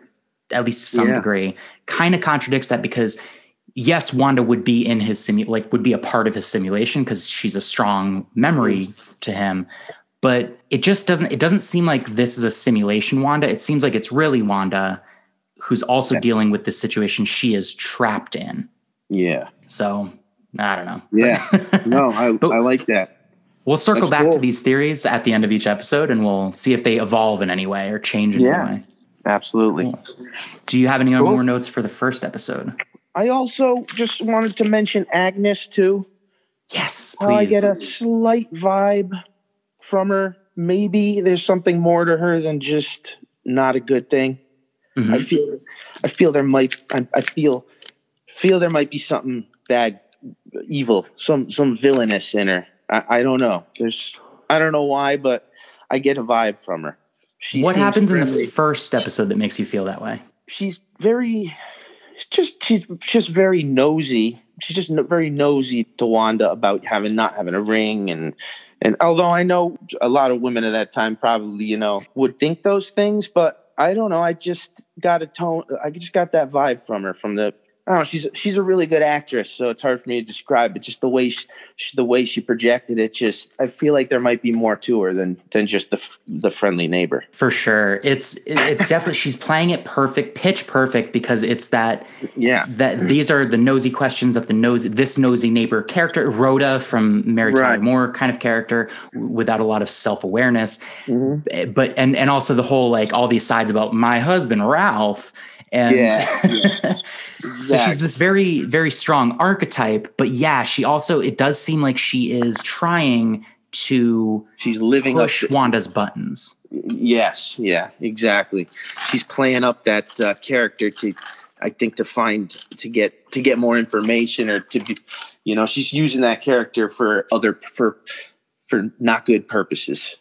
at least to some Yeah. degree, kind of contradicts that because yes, Wanda would be in his simu like would be a part of his simulation because she's a strong memory mm-hmm. to him. But it just doesn't it doesn't seem like this is a simulation Wanda. It seems like it's really Wanda who's also Yeah. dealing with the situation she is trapped in. Yeah. So I don't know. Yeah. No, I, But- I like that. We'll circle That's back to these theories at the end of each episode and we'll see if they evolve in any way or change in Yeah. any way. Absolutely. Cool. Do you have any Cool. more notes for the first episode? I also just wanted to mention Agnes too. Yes, How I get a slight vibe from her. Maybe there's something more to her than just not a good thing. Mhm. I feel, I feel there might, I, I feel, feel there might be something bad, evil, some some villainous in her. I, I don't know. There's, I don't know why, but I get a vibe from her. She what happens in the first episode that makes you feel that way? she's very just she's just very nosy. She's just very nosy to wanda about having not having a ring and and although i know a lot of women at that time probably you know would think those things but i don't know. I just got a tone i just got that vibe from her from the I don't know. She's she's a really good actress, so it's hard for me to describe. But just the way she, she, the way she projected it, just I feel like there might be more to her than than just the the friendly neighbor. For sure. It's it's definitely she's playing it perfect, pitch perfect because it's that Yeah, that these are the nosy questions of the nosy this nosy neighbor character Rhoda from Mary Tyler Right. Moore kind of character without a lot of self-awareness. Mhm. Eh, But and and also the whole like all these sides about my husband Ralph and Yeah, so she's this very very strong archetype but yeah she also it does seem like she is trying to she's living push up. to- Wanda's buttons. Yes, yeah, exactly. She's playing up that uh, character to, I think, to find to get to get more information or to be, you know, she's using that character for other for for not good purposes.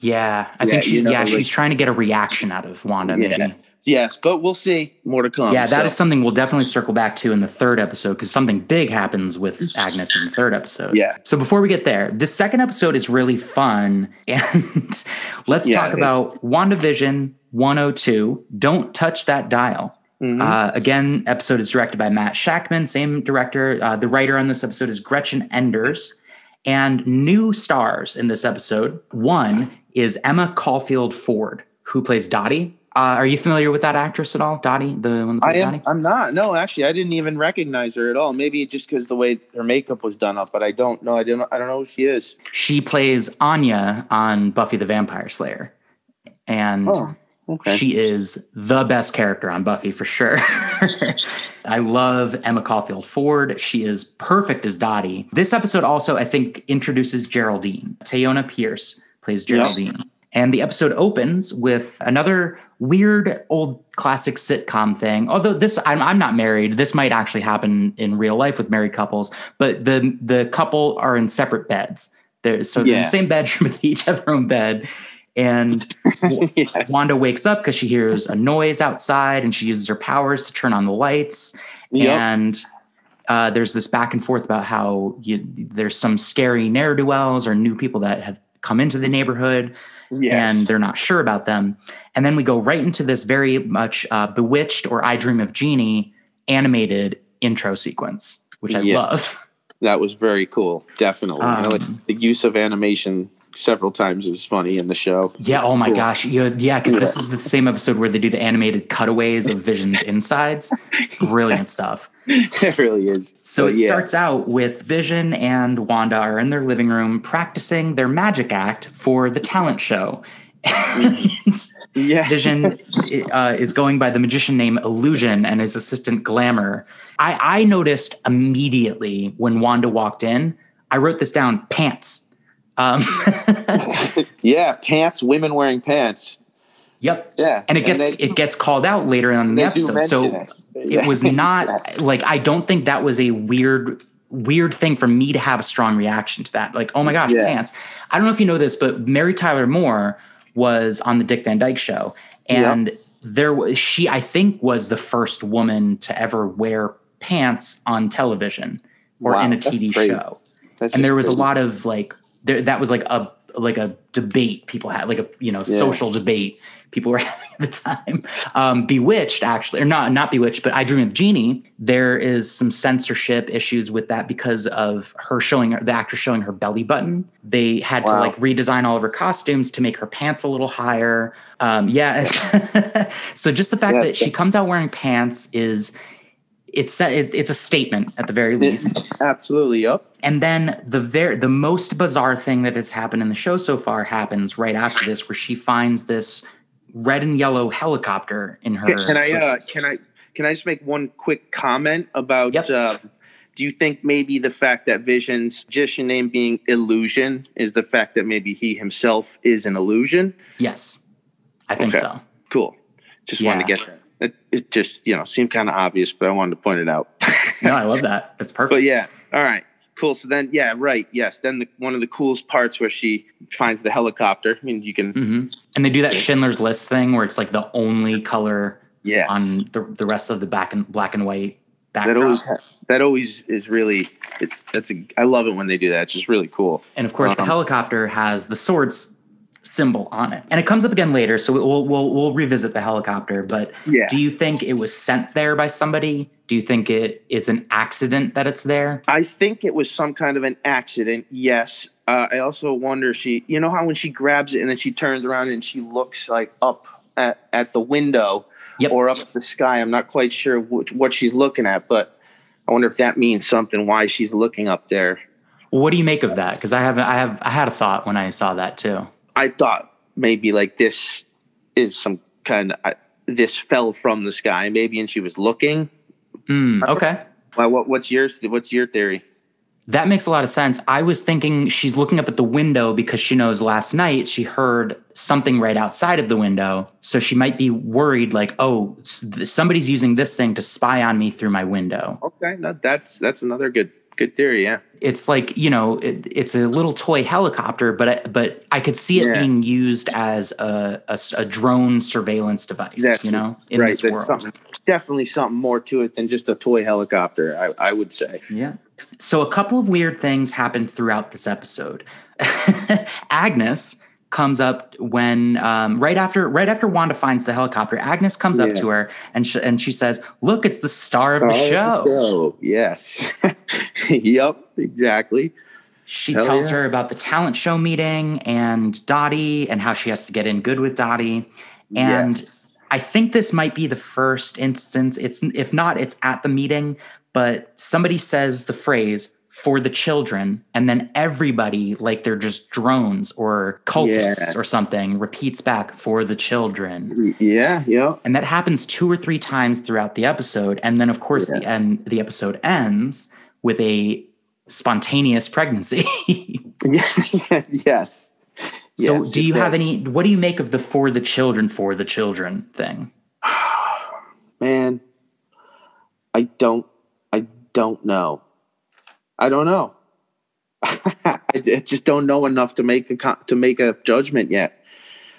Yeah, I Yeah, think she's you know, yeah like- she's trying to get a reaction out of Wanda. Yeah. Maybe. Yes, but we'll see. More to come. Yeah, that is so, something we'll definitely circle back to in the third episode because something big happens with Agnes in the third episode. Yeah. So before we get there, the second episode is really fun. And let's Yeah, talk it is. about WandaVision 102. Don't touch that dial. Mhm. Uh, again, episode is directed by Matt Shakman, same director. Uh, the writer on this episode is Gretchen Enersen. And new stars in this episode. One is Emma Caulfield Ford, who plays Dottie. Uh, are you familiar with that actress at all, Dottie? The one that I am. Dottie? I'm not. No, actually, I didn't even recognize her at all. Maybe just because the way her makeup was done up, but I don't know. I don't. I don't know who she is. She plays Anya on Buffy the Vampire Slayer. And Oh, okay. she is the best character on Buffy for sure. I love Emma Caulfield Ford. She is perfect as Dottie. This episode also, I think, introduces Geraldine. Teyonah Parris plays. Geraldine. And the episode opens with another weird old classic sitcom thing. Although this, I'm, I'm not married. This might actually happen in real life with married couples, but the the couple are in separate beds. They're, so they're in the same bedroom, but they each have their own bed. And yes. Wanda wakes up because she hears a noise outside and she uses her powers to turn on the lights. Yep. And uh, there's this back and forth about how you, there's some scary ne'er do wells or new people that have come into the neighborhood yes. and they're not sure about them. And then we go right into this very much uh, Bewitched or I Dream of Jeannie animated intro sequence, which I Yes. love. that was very cool. Definitely. I like Um, the use of animation several times is funny in the show. Yeah. Oh my Cool. gosh. You, yeah. Because this is the same episode where they do the animated cutaways of Vision's insides. Brilliant stuff. it really is. So But it yeah. starts out with Vision and Wanda are in their living room practicing their magic act for the talent show. Yeah. Vision uh, is going by the magician name Illusion and his assistant Glamour. I, I noticed immediately when Wanda walked in, I wrote this down pants. Um, yeah. Pants. Women wearing pants. yep. Yeah. And it gets they, it gets called out later on in the episode. So it. it was not like I don't think that was a weird weird thing for me to have a strong reaction to that. Like, oh my gosh, Yeah. pants. I don't know if you know this, but Mary Tyler Moore was on the Dick Van Dyke show, and there was she. I think was the first woman to ever wear pants on television or Wow, in a TV crazy. show. That's And there was a lot of like there that was like a like a debate people had like a you know Yeah. social debate people were having at the time. Um, Bewitched actually, or not not Bewitched, but I Dream of Jeannie. There is some censorship issues with that because of her showing the actress showing her belly button. They had to like redesign all of her costumes to make her pants a little higher. Um, yeah, so just the fact Yeah, that she comes out wearing pants is it's it, it's a statement at the very least. Absolutely. Yep. And then the ver- the most bizarre thing that has happened in the show so far happens right after this, where she finds this red and yellow helicopter in her. Can, can I uh, can I can I just make one quick comment about? Yep. Uh, do you think maybe the fact that Vision's magician name being Illusion is the fact that maybe he himself is an illusion? yes, I think Okay. so. Cool. Just wanted to get that. It, it just you know seemed kind of obvious, but I wanted to point it out. No, I love that. That's perfect. But yeah, all right, cool. So then, yeah, right, yes. Then the, one of the coolest parts where she finds the helicopter. I mean, you can, hmm And they do that Schindler's List thing where it's like the only color yeah. on the, the rest of the black and black and white that backdrop. always that always is really it's that's a I love it when they do that. It's just really cool. And of course, the Um, helicopter has the swords symbol on it, and it comes up again later. So we'll we'll we'll revisit the helicopter. But Yeah. do you think it was sent there by somebody? Do you think it is an accident that it's there? I think it was some kind of an accident. Yes. Uh, I also wonder she, you know how when she grabs it and then she turns around and she looks like up at, at the window Yep. or up at the sky. I'm not quite sure which, what she's looking at, but I wonder if that means something. Why she's looking up there. What do you make of that? Because I have I have I had a thought when I saw that too. I thought maybe like this is some kind of I this fell from the sky, maybe, and she was looking. Hmm, okay. Well, what, what's yours? What's your theory? That makes a lot of sense. I was thinking she's looking up at the window because she knows last night she heard something right outside of the window. So she might be worried, like, oh, somebody's using this thing to spy on me through my window. Okay, no, that's that's another good good theory. Yeah, It's like, you know, it, it's a little toy helicopter, but I, but I could see it Yeah. being used as a a drone surveillance device, That's you know, in right. this there's world. something- definitely something more to it than just a toy helicopter. I, I would say. Yeah. So a couple of weird things happened throughout this episode. Agnes comes up when um, right after right after Wanda finds the helicopter. Agnes comes up to her and sh- and she says, "Look, it's the star of the show." Oh, yes. yep. Exactly. She Hell tells yeah. her about the talent show meeting and Dottie and how she has to get in good with Dottie. And Yes. I think this might be the first instance. It's if not, it's at the meeting, but somebody says the phrase for the children, and then everybody, like they're just drones or cultists Yeah. or something, repeats back for the children. Yeah. Yeah. And that happens two or three times throughout the episode. And then of course the end the episode ends with a spontaneous pregnancy. yes. yes. so Yes, do you have any what do you make of the for the children for the children thing? Man, I don't. I don't know. I don't know. I just don't know enough to make a to make a judgment yet.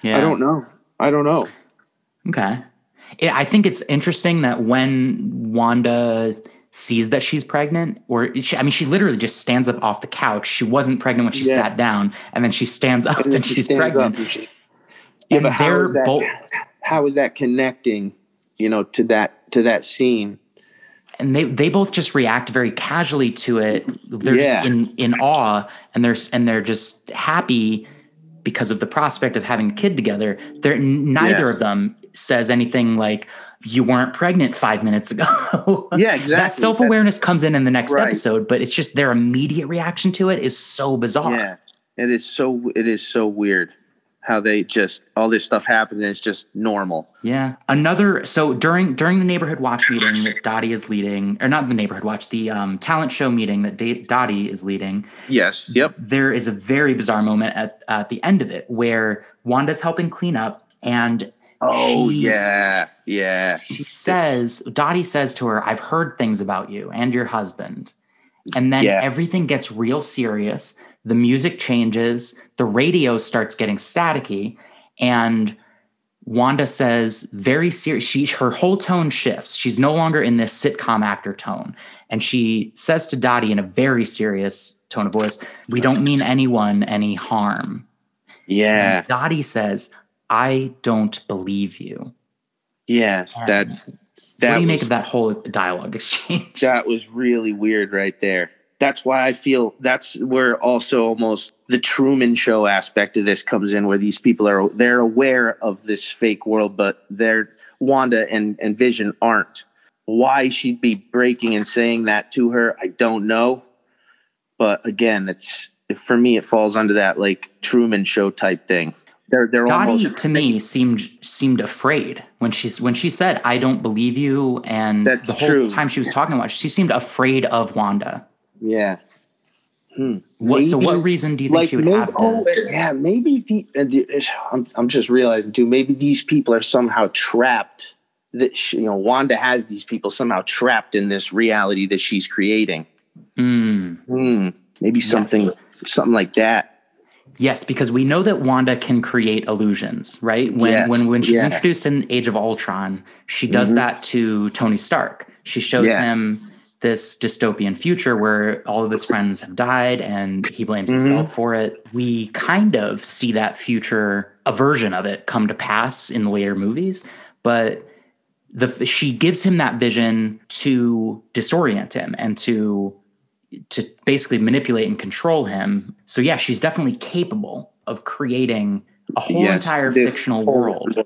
Yeah. I don't know. I don't know. Okay. I think it's interesting that when Wanda sees that she's pregnant, or she, I mean, she literally just stands up off the couch. She wasn't pregnant when she Yeah. sat down, and then she stands up and, then she she's pregnant. and she- Yeah, and but how that? both, How is that connecting? You know, to that to that scene. And they they both just react very casually to it. They're just in in awe, and they're and they're just happy because of the prospect of having a kid together. They're neither Yeah. of them says anything like. You weren't pregnant five minutes ago. Yeah, exactly. that self awareness comes in in the next Right. episode, but it's just their immediate reaction to it is so bizarre. Yeah, it is so it is so weird how they just all this stuff happens and it's just normal. Yeah. Another so during during the neighborhood watch meeting that Dottie is leading, or not the neighborhood watch, the um, talent show meeting that Da- Dottie is leading, Yes. Yep. there is a very bizarre moment at at the end of it where Wanda's helping clean up and Oh She- yeah, yeah. she says Dottie says to her, "I've heard things about you and your husband," and then Yeah. everything gets real serious. The music changes. The radio starts getting staticky, and Wanda says, "Very serious." She her whole tone shifts. She's no longer in this sitcom actor tone, and she says to Dottie in a very serious tone of voice, "We don't mean anyone any harm." Yeah, And Dottie says, "I don't believe you." yeah. That what that do you was, make of that whole dialogue exchange? that was really weird right there. That's why I feel that's where also almost the Truman Show aspect of this comes in, where these people are they're aware of this fake world, but they're Wanda and and Vision aren't. Why she'd be breaking and saying that to her, I don't know. But again, it's for me, it falls under that like Truman Show type thing. They're they're Dottie almost to me seemed seemed afraid when she's when she said I don't believe you and That's the whole true. time she was talking about it, she seemed afraid of Wanda. Yeah. What so what reason do you think she would maybe, have oh, yeah, maybe the, and the- I'm, I'm just realizing too, maybe these people are somehow trapped. That she, you know, Wanda has these people somehow trapped in this reality that she's creating. Mm, Hmm, maybe something, something like that. yes, because we know that Wanda can create illusions, right? When Yes, when when she's yeah. introduced in Age of Ultron, she does Mhm. that to Tony Stark. She shows Yeah. him this dystopian future where all of his friends have died and he blames Mhm. himself for it. We kind of see that future, a version of it, come to pass in the later movies, but the she gives him that vision to disorient him and to to basically manipulate and control him. So yeah, she's definitely capable of creating a whole Yes, entire fictional whole- world.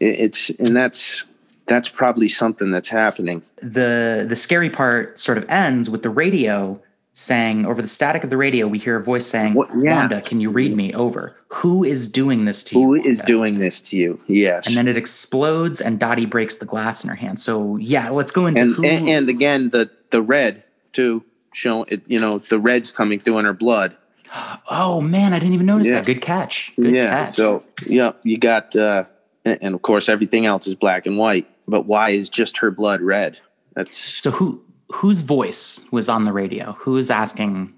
It's and that's that's probably something that's happening. the the scary part sort of ends with the radio saying over the static of the radio we hear a voice saying What- yeah. wanda can you read me over who is doing this to Who you is Wanda?" doing this to you? Yes, and then it explodes and dottie breaks the glass in her hand so yeah let's go into and, who and and again the the red too, showing it. You know, the red's coming through in her blood. oh man i didn't even notice Yeah. that good catch good yeah. catch So yeah, you got uh and of course everything else is black and white, but why is just her blood red? That's so who whose voice was on the radio who is asking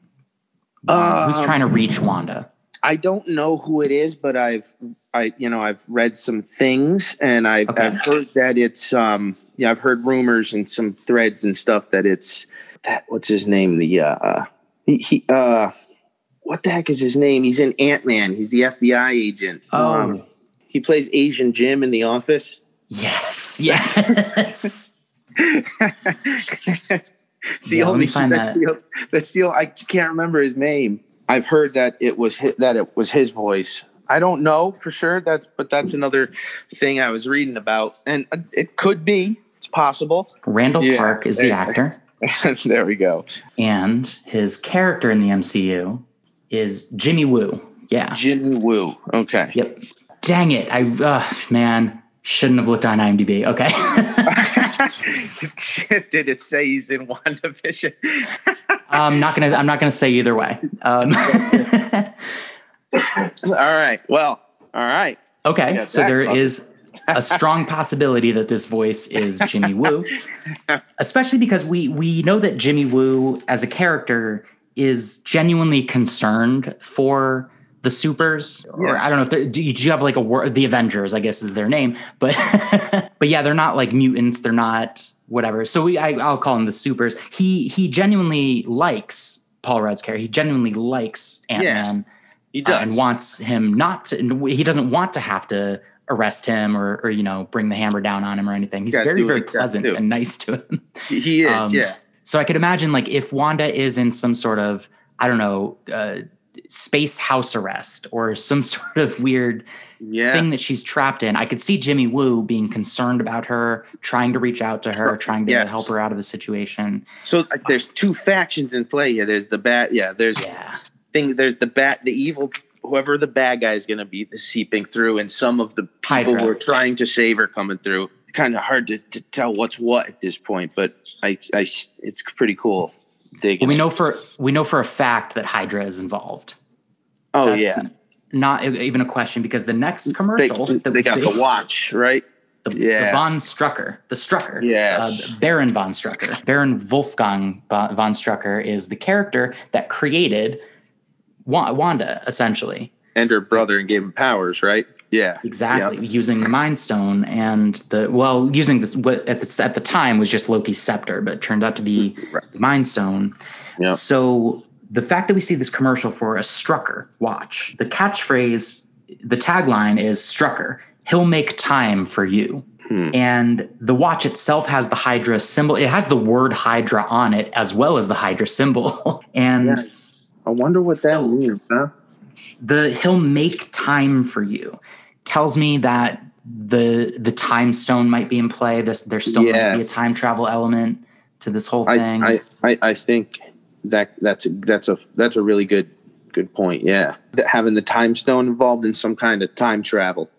who's Um, trying to reach wanda I don't know who it is, but I've I you know I've read some things and I've Okay. I've heard that it's um yeah I've heard rumors and some threads and stuff that it's that what's his name the uh he, he uh what the heck is his name? He's in Ant Man. He's the FBI agent. Um, Oh. he plays Asian Jim in The Office. Yes yes the Yeah, let only me find that's that. The, that's the I can't remember his name. I've heard that it was hi- that it was his voice. I don't know for sure. That's but that's another thing I was reading about, and uh, it could be. It's possible. randall Yeah. park is the actor there we go. and his character in the MCU is Jimmy Woo. Yeah. Jimmy Woo. Okay. Yep. Dang it. I uh, man shouldn't have looked on IMDb. Okay. Did it say he's in WandaVision? I'm not gonna. I'm not gonna say either way. Um, all right. Well. All right. okay. So there is a strong possibility that this voice is Jimmy Woo, especially because we we know that Jimmy Woo as a character is genuinely concerned for the supers or i don't know if they're do you, do you have like a word the avengers i guess is their name but but yeah they're not like mutants they're not whatever. So we I, i'll call them the supers. He he genuinely likes paul rudd's character. He genuinely likes ant-man He uh, does. and wants him not to he doesn't want to have to arrest him or or you know bring the hammer down on him or anything. He's very very pleasant and nice to him. He- he is. um, yeah. so I could imagine like if Wanda is in some sort of I don't know uh, space house arrest or some sort of weird Yeah. thing that she's trapped in, I could see Jimmy Woo being concerned about her, trying to reach out to her, trying to Yes. help her out of the situation. So uh, there's two factions in play here. There's the bad. Yeah. There's Yeah, thing. There's the bad. The evil. Whoever the bad guy is going to be, the seeping through, and some of the people Hydra. who are trying to save her coming through. Kind of hard to, to tell what's what at this point, but I, I, it's pretty cool. Digging. well, we know for we know for a fact that Hydra is involved. Oh That's- yeah. not even a question because the next They, commercial that they we got see, the watch, right? the, yeah. the von Strucker, the Strucker, Yes. uh, Baron von Strucker, Baron Wolfgang von Strucker is the character that created Wanda, essentially. And her brother and gave him powers, right? Yeah. Exactly, using the Mind Stone and the well, using this what at the at the time was just Loki's scepter, but turned out to be Right. the Mind Stone. Yeah. So the fact that we see this commercial for a Strucker watch, the catchphrase, the tagline is Strucker. He'll make time for you. Hmm. And the watch itself has the Hydra symbol. It has the word Hydra on it as well as the Hydra symbol. and Yeah. I wonder what that So- means, huh? the he'll make time for you tells me that the the time stone might be in play. This there's still might be a time travel element to this whole thing. I, I, I think that that's a, that's a that's a really good good point. Yeah, That having the time stone involved in some kind of time travel.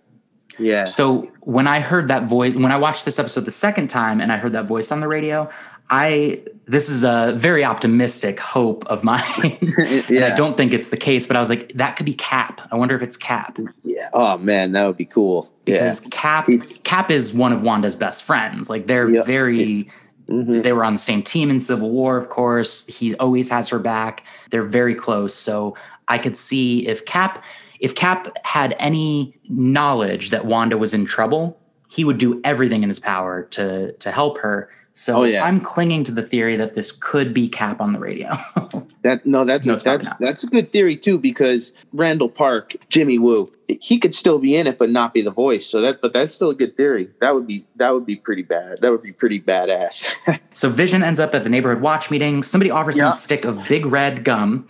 Yeah, so when I heard that voice, when I watched this episode the second time and I heard that voice on the radio, I this is a very optimistic hope of mine. yeah, I don't think it's the case, but I was like, that could be Cap. I wonder if it's Cap. yeah. Oh man, that would be cool. Yeah, Because Cap Cap is one of Wanda's best friends. Like they're Yeah. very Mhm. They were on the same team in Civil War, of course. He always has her back. They're very close. So I could see if Cap if Cap had any knowledge that Wanda was in trouble, he would do everything in his power to to help her. So Oh, yeah. I'm clinging to the theory that this could be Cap on the radio. That no, that's No, a, that's that's a good theory too because Randall Park, Jimmy Woo, he could still be in it but not be the voice. So that but that's still a good theory. That would be that would be pretty bad. That would be pretty badass. so Vision ends up at the neighborhood watch meeting. Somebody offers him a stick of big red gum,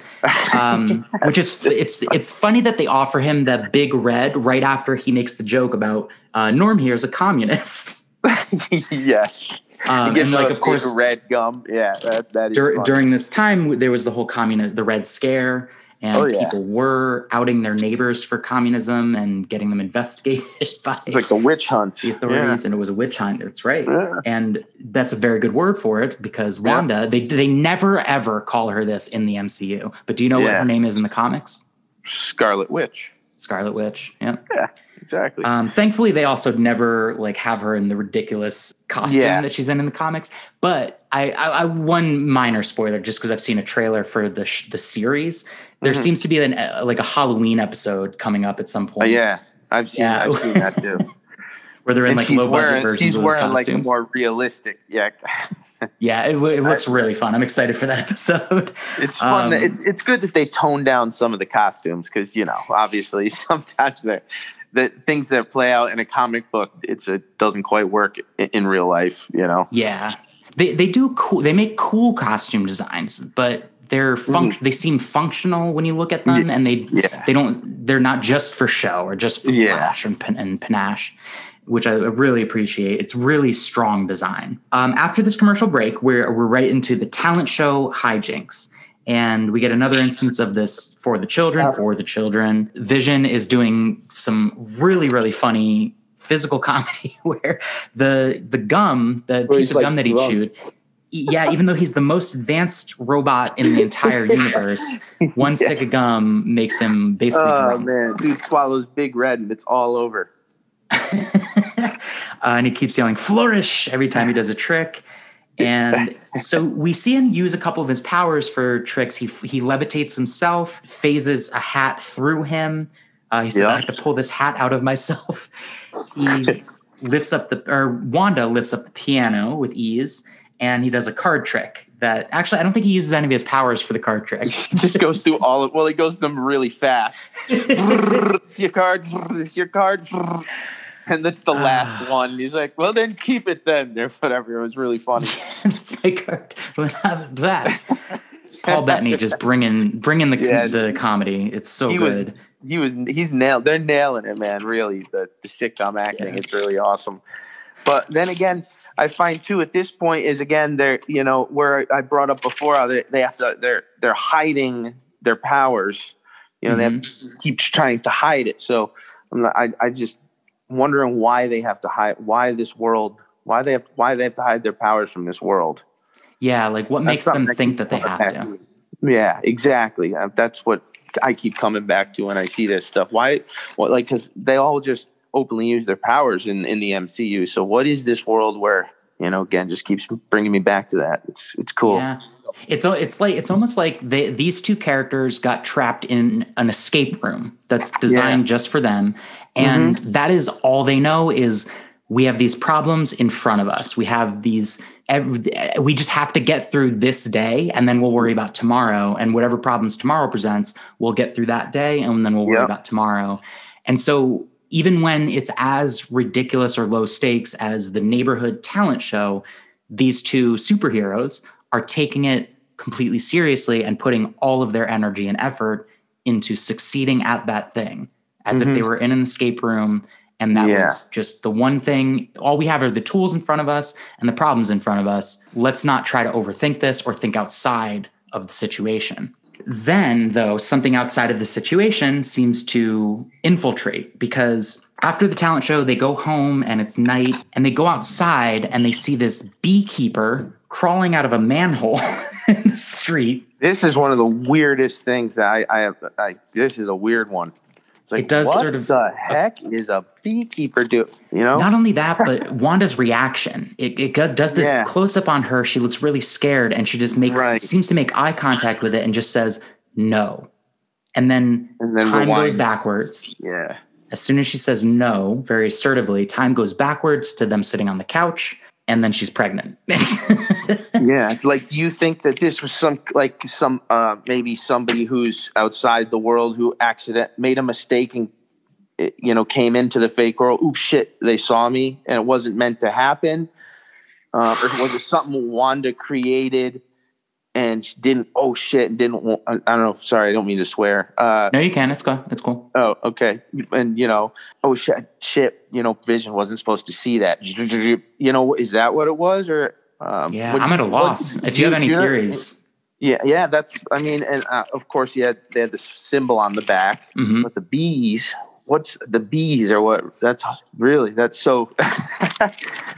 um, which is it's it's funny that they offer him that big red right after he makes the joke about uh, Norm here is a communist. yes. Um, and like, of course, red gum. Yeah, that, dur- during this time, there was the whole communist, the Red Scare, and Oh, yeah. people were outing their neighbors for communism and getting them investigated by It's like the witch hunt. the authorities, and it was a witch hunt. That's right. Yeah. And that's a very good word for it because Yeah. Wanda, they they never ever call her this in the MCU. But do you know what her name is in the comics? Scarlet Witch. Scarlet Witch. Yeah. Exactly. Um, thankfully, they also never like have her in the ridiculous costume Yeah. that she's in in the comics. But I, I, I one minor spoiler, just because I've seen a trailer for the sh- the series, there Mhm. seems to be an uh, like a Halloween episode coming up at some Uh, point. yeah, I've seen Yeah. I've seen that too. where they're in and like low budget wearing versions she's of wearing like a more realistic. Yeah, yeah, it, it looks really fun. I'm excited for that episode. it's fun. Um, that- it's it's good that they tone down some of the costumes because you know obviously sometimes they're the things that play out in a comic book it's it doesn't quite work in, in real life. You know. Yeah, they they do cool. They make cool costume designs, but they're func- They seem functional when you look at them, and they. Yeah. they don't. They're not just for show or just for Yeah. flash and, and panache. Which I really appreciate. It's really strong design. Um, after this commercial break, we're we're right into the talent show hijinks, and we get another instance of this for the children. For the children, Vision is doing some really really funny physical comedy where the the gum, the Where piece of like, gum that he drunk. chewed, yeah, even though he's the most advanced robot in the entire universe, one stick of gum makes him basically Oh drunk. man, dude swallows big red and it's all over. uh, and he keeps yelling flourish every time he does a trick. And so we see him use a couple of his powers for tricks. He he levitates himself, phases a hat through him. Uh, he says, Yeah. "I have to pull this hat out of myself." He lifts up the or Wanda lifts up the piano with ease, and he does a card trick. That actually, I don't think he uses any of his powers for the card trick. He just goes through all of well, he goes them really fast. it's your card, it's your card. And that's the last ah. one. He's like, well, then keep it then, or whatever. It was really funny. That's my card. What that? Paul Bettany just bringing bringing the Yeah. the comedy. It's so He was- good. He was, he's nailed. They're nailing it, man. Really, the the sitcom acting. Yeah. It's really awesome. But then again, I find too at this point is again they're you know where I brought up before they, they have to they're they're hiding their powers. You know they have mm-hmm. to keep trying to hide it. So I'm not, I I just wondering why they have to hide why this world why they have why they have to hide their powers from this world. Yeah, like what makes them think that they have to. Yeah, exactly. Uh, That's what I keep coming back to when I see this stuff. Why? What like because they all just openly use their powers in in the MCU. So what is this world where you know again just keeps bringing me back to that? It's it's cool. Yeah. It's it's like it's almost like they, these two characters got trapped in an escape room that's designed Yeah. just for them, and mm-hmm. that is all they know is we have these problems in front of us. We have these. Every, we just have to get through this day, and then we'll worry about tomorrow. And whatever problems tomorrow presents, we'll get through that day, and then we'll worry Yep. about tomorrow. And so, even when it's as ridiculous or low stakes as the neighborhood talent show, these two superheroes are taking it completely seriously and putting all of their energy and effort into succeeding at that thing as if they mm-hmm. were in an escape room and that Yeah. was just the one thing. All we have are the tools in front of us and the problems in front of us. Let's not try to overthink this or think outside of the situation. Then though something outside of the situation seems to infiltrate because after the talent show they go home and it's night and they go outside and they see this beekeeper crawling out of a manhole in the street This is one of the weirdest things that I I have. I, this is a weird one. It's like, It does what sort of- the heck is a beekeeper do? You know? Not only that, but Wanda's reaction. It, it does this Yeah. close up on her. She looks really scared and she just makes Right. seems to make eye contact with it and just says no. And then, And then time goes backwards. yeah. As soon as she says no, very assertively, time goes backwards to them sitting on the couch and then she's pregnant. Yeah. Like, do you think that this was some like some uh maybe somebody who's outside the world who accident made a mistake and you know came into the fake world? Oops, shit! They saw me and it wasn't meant to happen. Uh, or was it something Wanda created and she didn't? Oh shit! Didn't. wa- I don't know. Sorry, I don't mean to swear. Uh, no, you can. It's cool. It's cool. Oh, okay. And you know, oh shit, shit. You know, Vision wasn't supposed to see that. You know, is that what it was, or? Um, Yeah, what- I'm at a what- loss. If you have any you know- theories, yeah, yeah. That's. I mean, and uh, of course, you had they had the symbol on the back, Mhm. but the bees. What's the bees or what? That's really that's so. I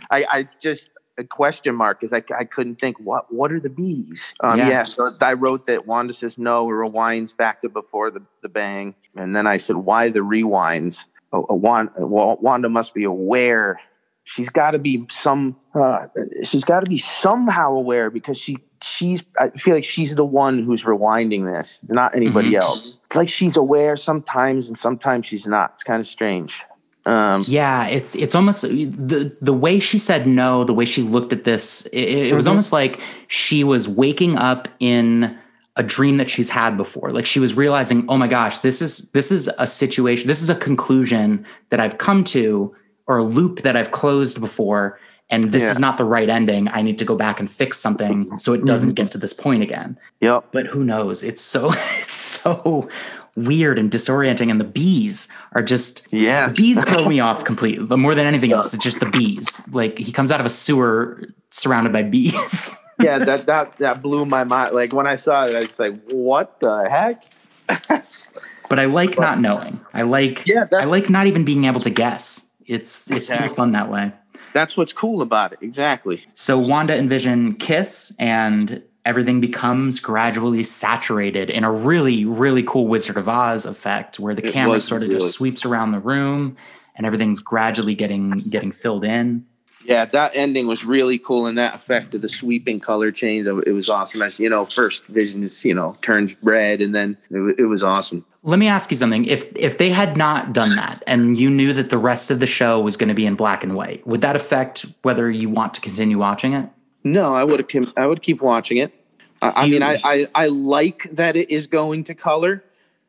I just a question mark because I, I couldn't think what what are the bees? Um, Yeah. yeah. so I wrote that Wanda says no, it rewinds back to before the, the bang, and then I said why the rewinds? Oh, uh, Wanda, well, Wanda must be aware. She's got to be some. Uh, she's got to be somehow aware because she she's. I feel like she's the one who's rewinding this. It's not anybody Mhm. else. It's like she's aware sometimes and sometimes she's not. It's kind of strange. Um, Yeah, it's it's almost the the way she said no, the way she looked at this, it, it was Mhm. almost like she was waking up in a dream that she's had before. Like she was realizing, oh my gosh, this is this is a situation, this is a conclusion that I've come to, or a loop that I've closed before, and this is not the right ending. I need to go back and fix something so it doesn't get to this point again. yep. But who knows? It's so it's so weird and disorienting, and the bees are just Yeah. bees throw me off completely but more than anything else it's just the bees like he comes out of a sewer surrounded by bees yeah, that that that blew my mind. Like when I saw it, I was like, "What the heck?" but i like not knowing i like Yeah, i like not even being able to guess it's it's Exactly. fun that way That's what's cool about it. Exactly. so wanda and vision kiss and everything becomes gradually saturated in a really really cool wizard of oz effect where the It camera sort of really- just sweeps around the room and everything's gradually getting getting filled in Yeah, that ending was really cool, and that effect of the sweeping color change, it was awesome. As you know, first Vision is you know turns red, and then it, it was awesome. Let me ask you something. If if they had not done that and you knew that the rest of the show was going to be in black and white, would that affect whether you want to continue watching it? No, I would have. I would keep watching it. I, I mean, I, I I like that it is going to color,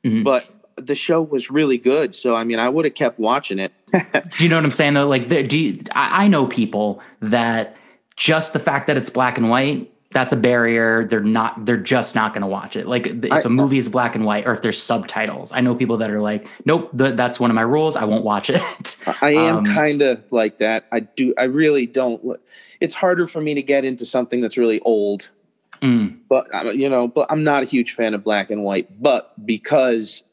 Mhm. but the show was really good. So I mean, I would have kept watching it. Do you know what I'm saying though? Like, do you, I, I know people that just the fact that it's black and white that's a barrier. They're not. They're just not going to watch it. Like if I- a movie is black and white, or if there's subtitles. I know people that are like, nope, th- that's one of my rules. I won't watch it. I am Um, kind of like that. I do. I really don't. It's harder for me to get into something that's really old. Mm. But uh, you know, but I'm not a huge fan of black and white. But because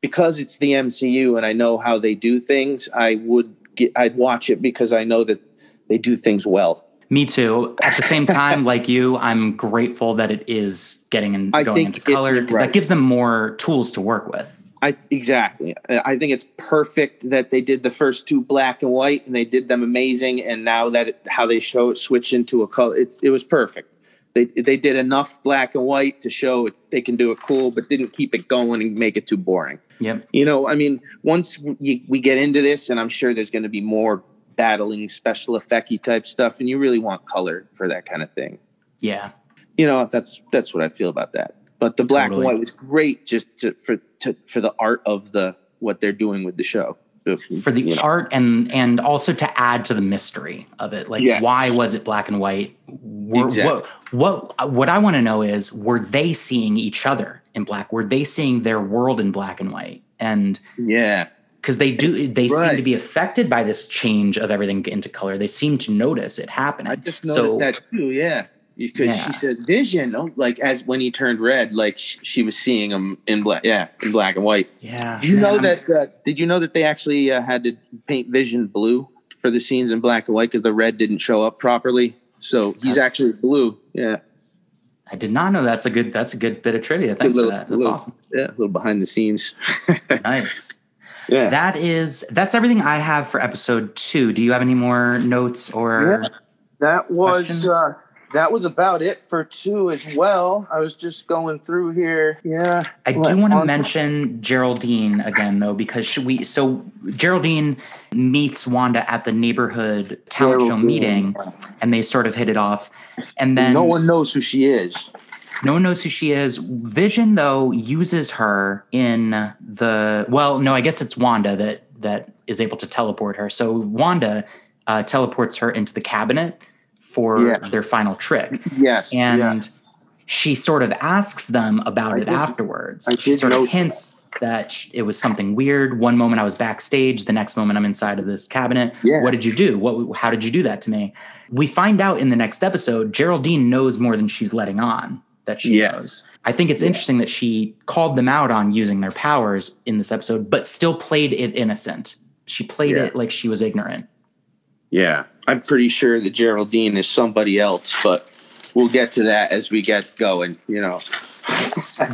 because it's the MCU and I know how they do things, I would get. I'd watch it because I know that they do things well. Me too. At the same time, like you, I'm grateful that it is getting and I going into color because right. that gives them more tools to work with. I exactly. I think it's perfect that they did the first two black and white, and they did them amazing. And now that it, how they show it switch into a color, it, it was perfect. They they did enough black and white to show it, they can do it cool, but didn't keep it going and make it too boring. Yep. You know, I mean, once we, we get into this, and I'm sure there's going to be more battling special effecty type stuff, and you really want color for that kind of thing. Yeah. You know, that's that's what I feel about that. But the black Totally. and white was great, just to, for to, for the art of the what they're doing with the show. For the art and and also to add to the mystery of it. Like Yes. why was it black and white? Were, Exactly. What what what I want to know is were they seeing each other in black? Were they seeing their world in black and white? And yeah, because they do they seem to be affected by this change of everything into color. They seem to notice it happening. I just noticed So- that too. Yeah, because Yeah. she said vision, oh, like as when he turned red, like sh- she was seeing him in black. Yeah, in black and white. Yeah. Do you know I'm- that? Uh, did you know that they actually uh, had to paint Vision blue for the scenes in black and white because the red didn't show up properly? So he's That's- actually blue. Yeah, I did not know that's a good that's a good bit of trivia. Thanks little- for that. That's little- awesome. yeah, a little behind the scenes. Nice. yeah. That is that's everything I have for episode two. Do you have any more notes or Yeah. That was Questions? uh, that was about it for two as well. I was just going through here. Yeah, I do want to on- mention Geraldine again though, because we so Geraldine meets Wanda at the neighborhood talent show meeting and they sort of hit it off. And then no one knows who she is. No one knows who she is. Vision, though, uses her in the well. No, I guess it's Wanda that that is able to teleport her. So Wanda uh, teleports her into the cabinet for Yes. their final trick, Yes, and yeah. she sort of asks them about I it did- afterwards. I she did sort of hints that sh- it was something weird. One moment I was backstage, the next moment I'm inside of this cabinet. Yeah. What did you do? What? How did you do that to me? We find out in the next episode. Geraldine knows more than she's letting on that she Yes. knows. I think it's interesting that she called them out on using their powers in this episode, but still played it innocent. She played Yeah. it like she was ignorant. Yeah, I'm pretty sure that Geraldine is somebody else, but we'll get to that as we get going. You know,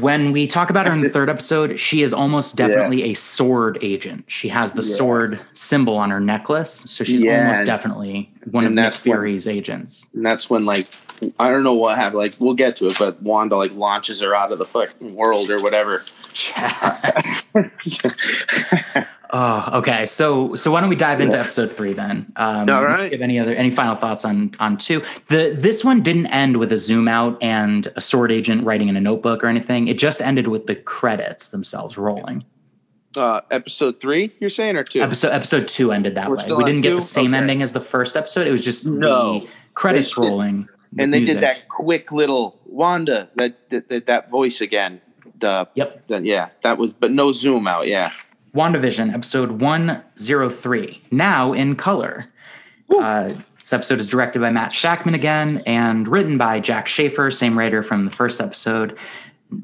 when we talk about her in the third episode, she is almost Yeah. definitely a sword agent. She has the Yeah. sword symbol on her necklace, so she's Yeah, almost and- definitely one of Nick Fury's agents. and that's when like I don't know what happened. Like we'll get to it, but Wanda like launches her out of the fucking world or whatever. Yes. oh, okay. So, so why don't we dive into episode three then? Um, All you. Have any other any final thoughts on on two? The this one didn't end with a zoom out and a sword agent writing in a notebook or anything. It just ended with the credits themselves rolling. uh, episode three, you're saying, or two? Episode episode two ended that We're way. We didn't get two? the same Okay. ending as the first episode. It was just No. the credits did- rolling. and they music. did that quick little Wanda that that, that, that voice again. The, Yep. the yeah, that was but no zoom out. Yeah, WandaVision, episode 103, now in color. Uh, this episode is directed by Matt Shakman again and written by Jac Schaeffer, same writer from the first episode.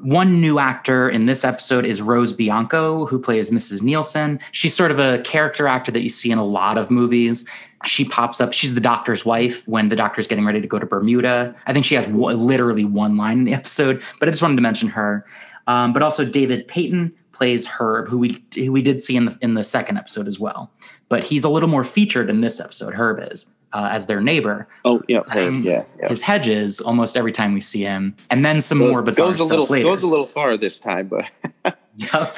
One new actor in this episode is Rose Bianco, who plays Mrs. Nielsen. She's sort of a character actor that you see in a lot of movies. She pops up. She's the doctor's wife when the doctor's getting ready to go to Bermuda. I think she has w- literally one line in the episode, but I just wanted to mention her. Um, but also David Payton plays Herb, who we who we did see in the in the second episode as well. But he's a little more featured in this episode. Herb is uh, as their neighbor. Oh yeah, cutting yeah, yeah. His hedges almost every time we see him, and then some more bizarre goes a stuff little later. goes a little far this time, but Yep.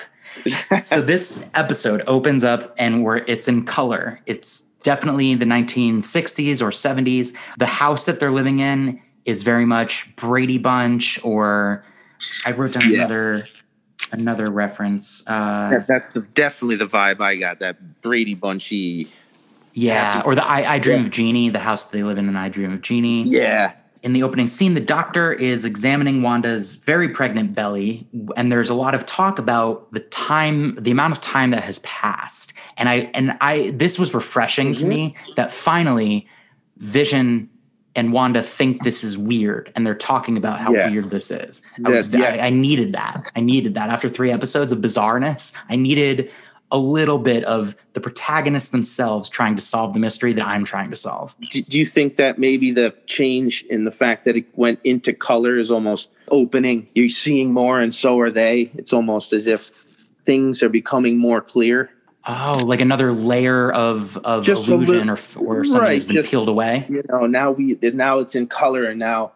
so this episode opens up and we're it's in color. It's definitely the 1960s or 70s. The house that they're living in is very much Brady Bunch or I wrote down Yeah. another another reference. Uh, That- that's the, definitely the vibe I got. That Brady Bunchy. yeah, or the I, I Dream of Jeannie, the house that they live in, and I Dream of Jeannie. Yeah, in the opening scene, the doctor is examining Wanda's very pregnant belly, and there's a lot of talk about the time, the amount of time that has passed. And I and I this was refreshing to me that finally Vision and Wanda think this is weird, and they're talking about how Yes. weird this is. I, was, Yes, yes. I, I needed that. I needed that after three episodes of bizarreness. I needed a little bit of the protagonists themselves trying to solve the mystery that I'm trying to solve. Do, do you think that maybe the change in the fact that it went into color is almost opening? You're seeing more, and so are they. It's almost as if things are becoming more clear. Oh, like another layer of of Just illusion, little- or or something right, has been just- peeled away. You know, now we now it's in color, and now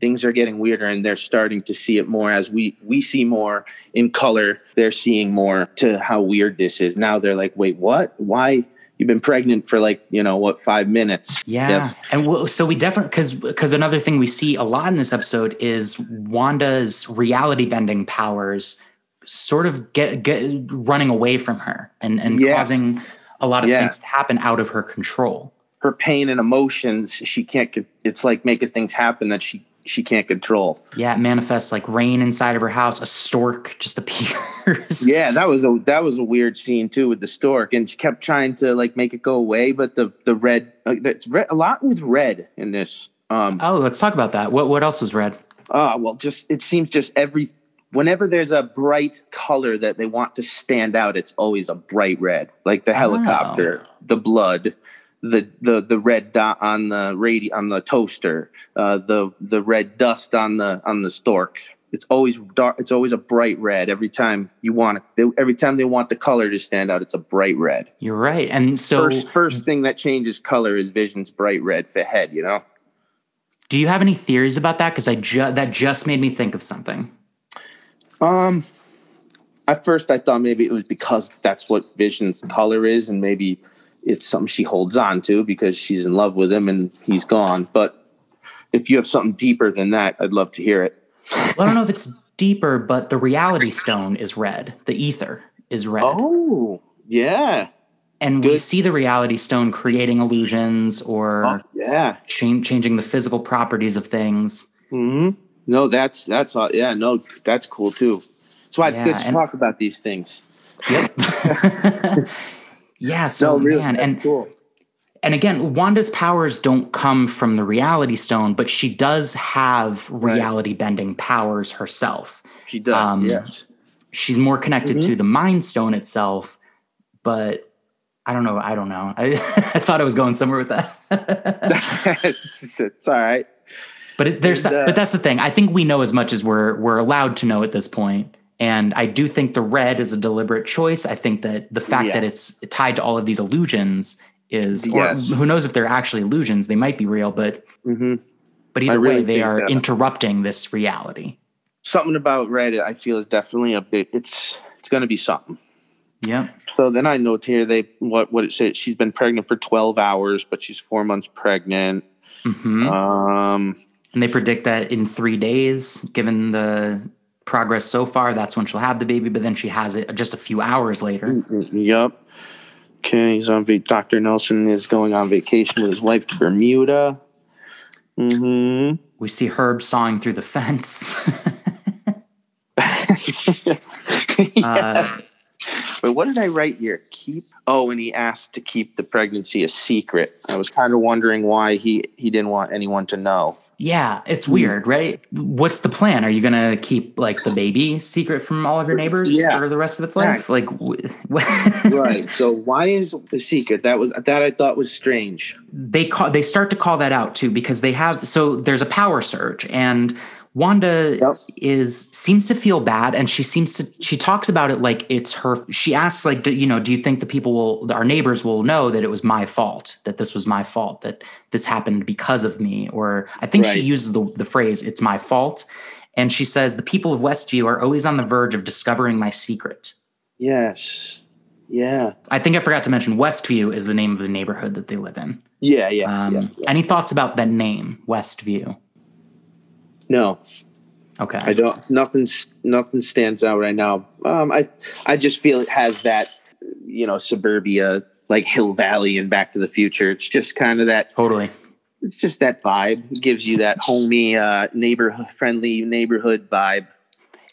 things are getting weirder, and they're starting to see it more as we we see more in color. They're seeing more to how weird this is. Now they're like, wait, what? Why? You've been pregnant for like you know what five minutes? Yeah, Yep. and so we definitely because because another thing we see a lot in this episode is Wanda's reality bending powers sort of get get running away from her and and Yes. causing a lot of Yeah. things to happen out of her control. her pain and emotions she can't it's like making things happen that she she can't control Yeah, it manifests like rain inside of her house. A stork just appears. yeah that was a that was a weird scene too with the stork and she kept trying to like make it go away but the the red uh, it's red a lot with red in this um Oh, let's talk about that. What what else was red? ah well just it seems just every whenever there's a bright color that they want to stand out it's always a bright red like the helicopter the blood the the the red dot on the radi on the toaster uh the the red dust on the on the stork it's always dark it's always a bright red every time you want it they, every time they want the color to stand out it's a bright red You're right. And so, first first thing that changes color is vision's bright red for head you know do you have any theories about that? Because I ju- that just made me think of something. Um, at first I thought maybe it was because that's what Vision's color is, and maybe it's something she holds on to because she's in love with him and he's gone. But if you have something deeper than that, I'd love to hear it. Well, I don't know if it's deeper, but the reality stone is red. The Aether is red. Oh, yeah, and we see the reality stone creating illusions or yeah. chan- changing the physical properties of things. hmm No, that's that's all. Yeah, no, that's cool too. That's why it's Yeah, good to and- talk about these things. Yep. yeah. So no, really, man, and cool. and again, Wanda's powers don't come from the reality stone, but she does have Right. reality bending powers herself. She does. um, yes. She's more connected Mm-hmm. to the mind stone itself, but I don't know. I don't know. I, I thought I was going somewhere with that. it's all right. But it, there's, And, uh, but that's the thing. I think we know as much as we're we're allowed to know at this point. And I do think the red is a deliberate choice. I think that the fact Yeah. that it's tied to all of these illusions is, or Yes. who knows if they're actually illusions? They might be real, but hmm but either really way, they are that. interrupting this reality. something about Reddit I feel is definitely a bit it's it's gonna be something. Yeah. So then I note here they what what it says she's been pregnant for twelve hours, but she's four months pregnant. hmm Um and they predict that in three days, given the progress so far, that's when she'll have the baby. But then she has it just a few hours later. Yup. Okay, he's on va- Dr. Nelson is going on vacation with his wife to Bermuda. Mm-hmm. We see Herb sawing through the fence. yes. uh. Wait, what did I write here? Keep. Oh, and he asked to keep the pregnancy a secret. I was kind of wondering why he he didn't want anyone to know. Yeah, it's mm. weird, right? What's the plan? Are you gonna keep like the baby secret from all of your neighbors Yeah. for the rest of its life? Like, w- right. So why is the secret? That was that I thought was strange. they call they start to call that out too because they have so there's a power surge and Wanda Yep. is seems to feel bad and she seems to she talks about it like it's her she asks like do, you know do you think the people will our neighbors will know that it was my fault that this was my fault that this happened because of me or I think she uses the the phrase it's my fault and she says the people of Westview are always on the verge of discovering my secret. Yes. Yeah. I think I forgot to mention Westview is the name of the neighborhood that they live in. Yeah. Yeah. Um, yeah. Any thoughts about that name, Westview? No, Okay. I don't. Nothing. Nothing stands out right now. Um, I I just feel it has that, you know, suburbia like Hill Valley and Back to the Future. It's just kind of that. totally. It's just that vibe. It gives you that homey, uh, neighborhood friendly neighborhood vibe.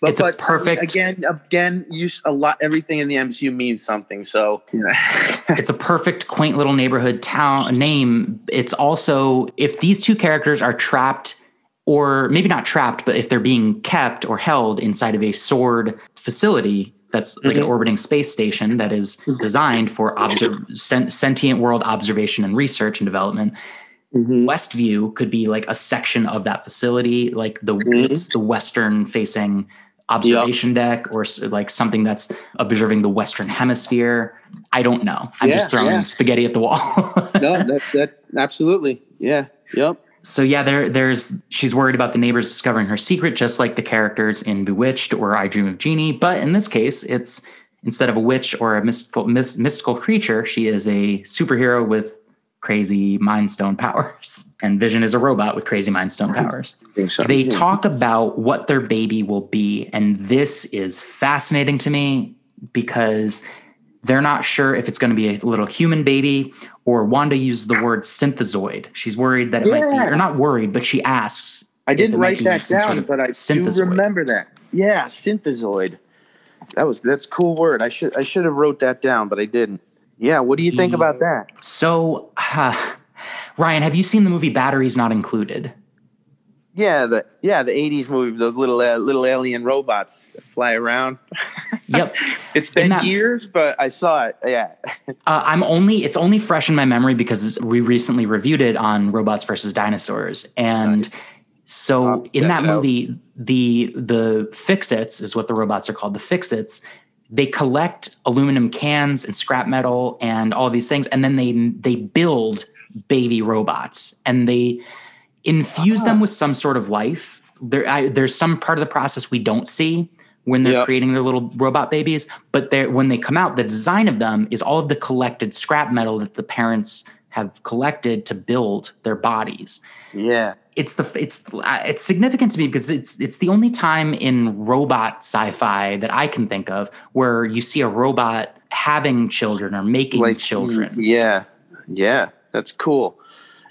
But, It's a perfect- again. Again, use a lot. Everything in the MCU means something. So you know. It's a perfect, quaint little neighborhood town name. It's also if these two characters are trapped, or maybe not trapped, but if they're being kept or held inside of a sword facility that's like an Mhm. orbiting space station that is designed for obser- sen- sentient world observation and research and development. Westview could be like a section of that facility, like the Mhm. the western facing observation deck, or like something that's observing the western hemisphere. I don't know. I'm Yeah, just throwing yeah. spaghetti at the wall. no, that that absolutely. Yeah. Yep. So yeah, there there's she's worried about the neighbors discovering her secret, just like the characters in Bewitched or I Dream of Jeannie. But in this case, it's instead of a witch or a mystical mys- mystical creature, she is a superhero with crazy mind stone powers. And Vision is a robot with crazy mind stone powers. So. They talk about what their baby will be, and this is fascinating to me because they're not sure if it's going to be a little human baby or Wanda uses the word synthezoid. She's worried that it might be, or not worried, but she asks. I didn't write that sort down, of but I do remember that. Yeah, synthezoid. That was that's a cool word. I should I should have wrote that down, but I didn't. Yeah, what do you think about that? So, uh, Ryan, have you seen the movie Batteries Not Included? Yeah, the yeah the '80s movie, those little uh, little alien robots fly around. Yep. It's been that- years, but I saw it. Yeah, Uh, I'm only it's only fresh in my memory because we recently reviewed it on Robots versus Dinosaurs, and Nice. so I'll in that movie, the the Fixits is what the robots are called. The Fixits they collect aluminum cans and scrap metal and all these things, and then they they build baby robots and they infuse them with some sort of life. There, I, there's some part of the process we don't see when they're Yep. creating their little robot babies, but when they come out, the design of them is all of the collected scrap metal that the parents have collected to build their bodies. yeah. It's the it's uh, it's significant to me because it's it's the only time in robot sci-fi that I can think of where you see a robot having children or making Like children. Yeah, yeah, that's cool.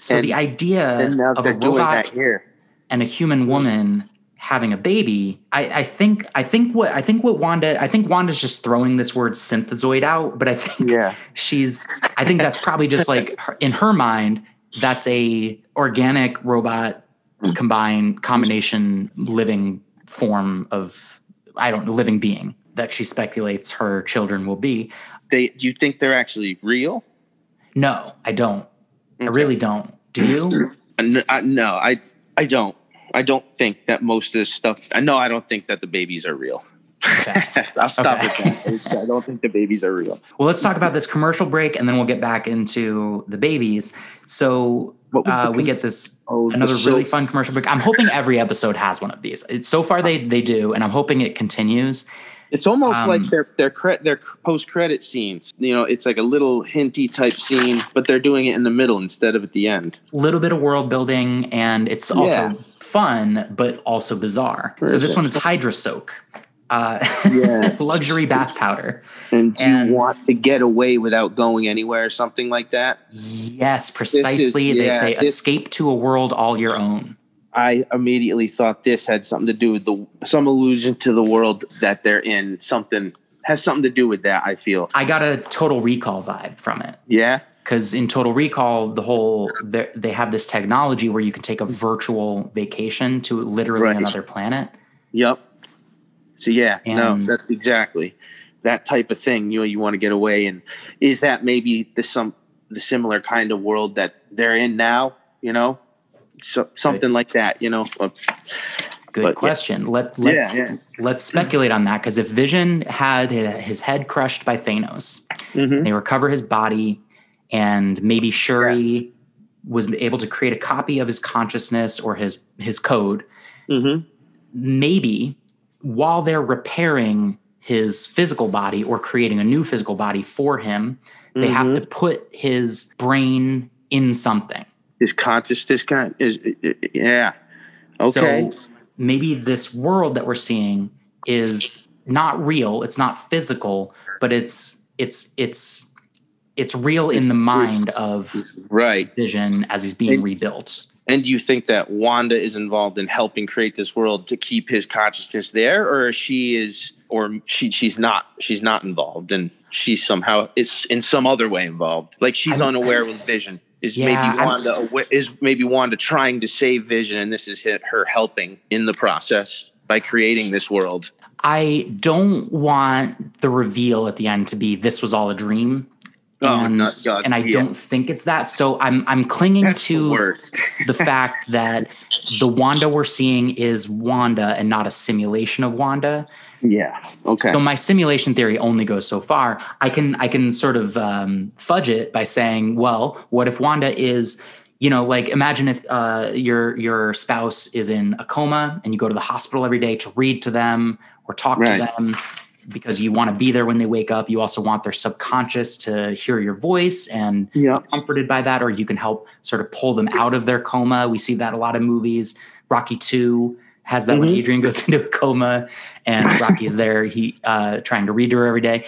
So and- the idea of a robot here. and a human woman having a baby I, I think i think what i think what wanda i think wanda's just throwing this word synthezoid out but i think Yeah, she's i think that's probably just like her, in her mind that's a organic robot combined combination living form of i don't know living being that she speculates her children will be they. Do you think they're actually real? no i don't i really don't do you I- no, I I don't. I don't think that most of this stuff. I know I don't think that the babies are real. Okay. I'll stop Okay. with that. I don't think the babies are real. Well, let's talk about this commercial break and then we'll get back into the babies. So What was the uh, we get this Oh, another really fun commercial break. I'm hoping every episode has one of these. It's, so far they they do, and I'm hoping it continues. It's almost Um, like their their cre- their post credit scenes. You know, it's like a little hinty type scene, but they're doing it in the middle instead of at the end. A little bit of world building, and it's also Yeah. fun, but also bizarre. So this one is Hydra Soak. Uh, Yes. luxury bath powder. And do And- you want to get away without going anywhere or something like that? Yes, precisely. they yeah, say escape to a world all your own. I immediately thought this had something to do with the some allusion to the world that they're in. Something has something to do with that. I feel. I got a total recall vibe from it. Yeah. because in total recall the whole they they have this technology where you can take a virtual vacation to literally Right. another planet Yep. So yeah, no, that's exactly that type of thing. You know, you want to get away, and is that maybe the some the similar kind of world that they're in now? You know, so something like that. You know, good But, yeah. question let let's yeah. let's speculate on that because if vision had his head crushed by thanos mhm. they recover his body and maybe shuri was able to create a copy of his consciousness or his his code Mhm. maybe while they're repairing his physical body or creating a new physical body for him, they have Mhm. to put his brain in something. His consciousness kind is yeah. Okay. So maybe this world that we're seeing is not real, it's not physical, but it's it's it's it's real in the mind of right. Vision as he's being And- rebuilt. And do you think that Wanda is involved in helping create this world to keep his consciousness there, or she is, or she she's not she's not involved, and she's somehow is in some other way involved, like she's I'm- unaware with Vision. Is Yeah, maybe I'm- Wanda is maybe Wanda trying to save Vision, and this is her helping in the process by creating this world. I don't want the reveal at the end to be this was all a dream. Oh, and, no, God, and I yeah. don't think it's that. So I'm I'm clinging That's to worst. the fact that the Wanda we're seeing is Wanda and not a simulation of Wanda. Yeah. Okay. So my simulation theory only goes so far. I can I can sort of um, fudge it by saying, well, what if Wanda is, you know, like imagine if uh, your your spouse is in a coma and you go to the hospital every day to read to them or talk Right. to them because you want to be there when they wake up. You also want their subconscious to hear your voice and Yeah. comforted by that, or you can help sort of pull them out of their coma. We see that a lot of movies. Rocky Two has that when Mhm. Adrian goes into a coma and Rocky's there, he uh, trying to read to her every day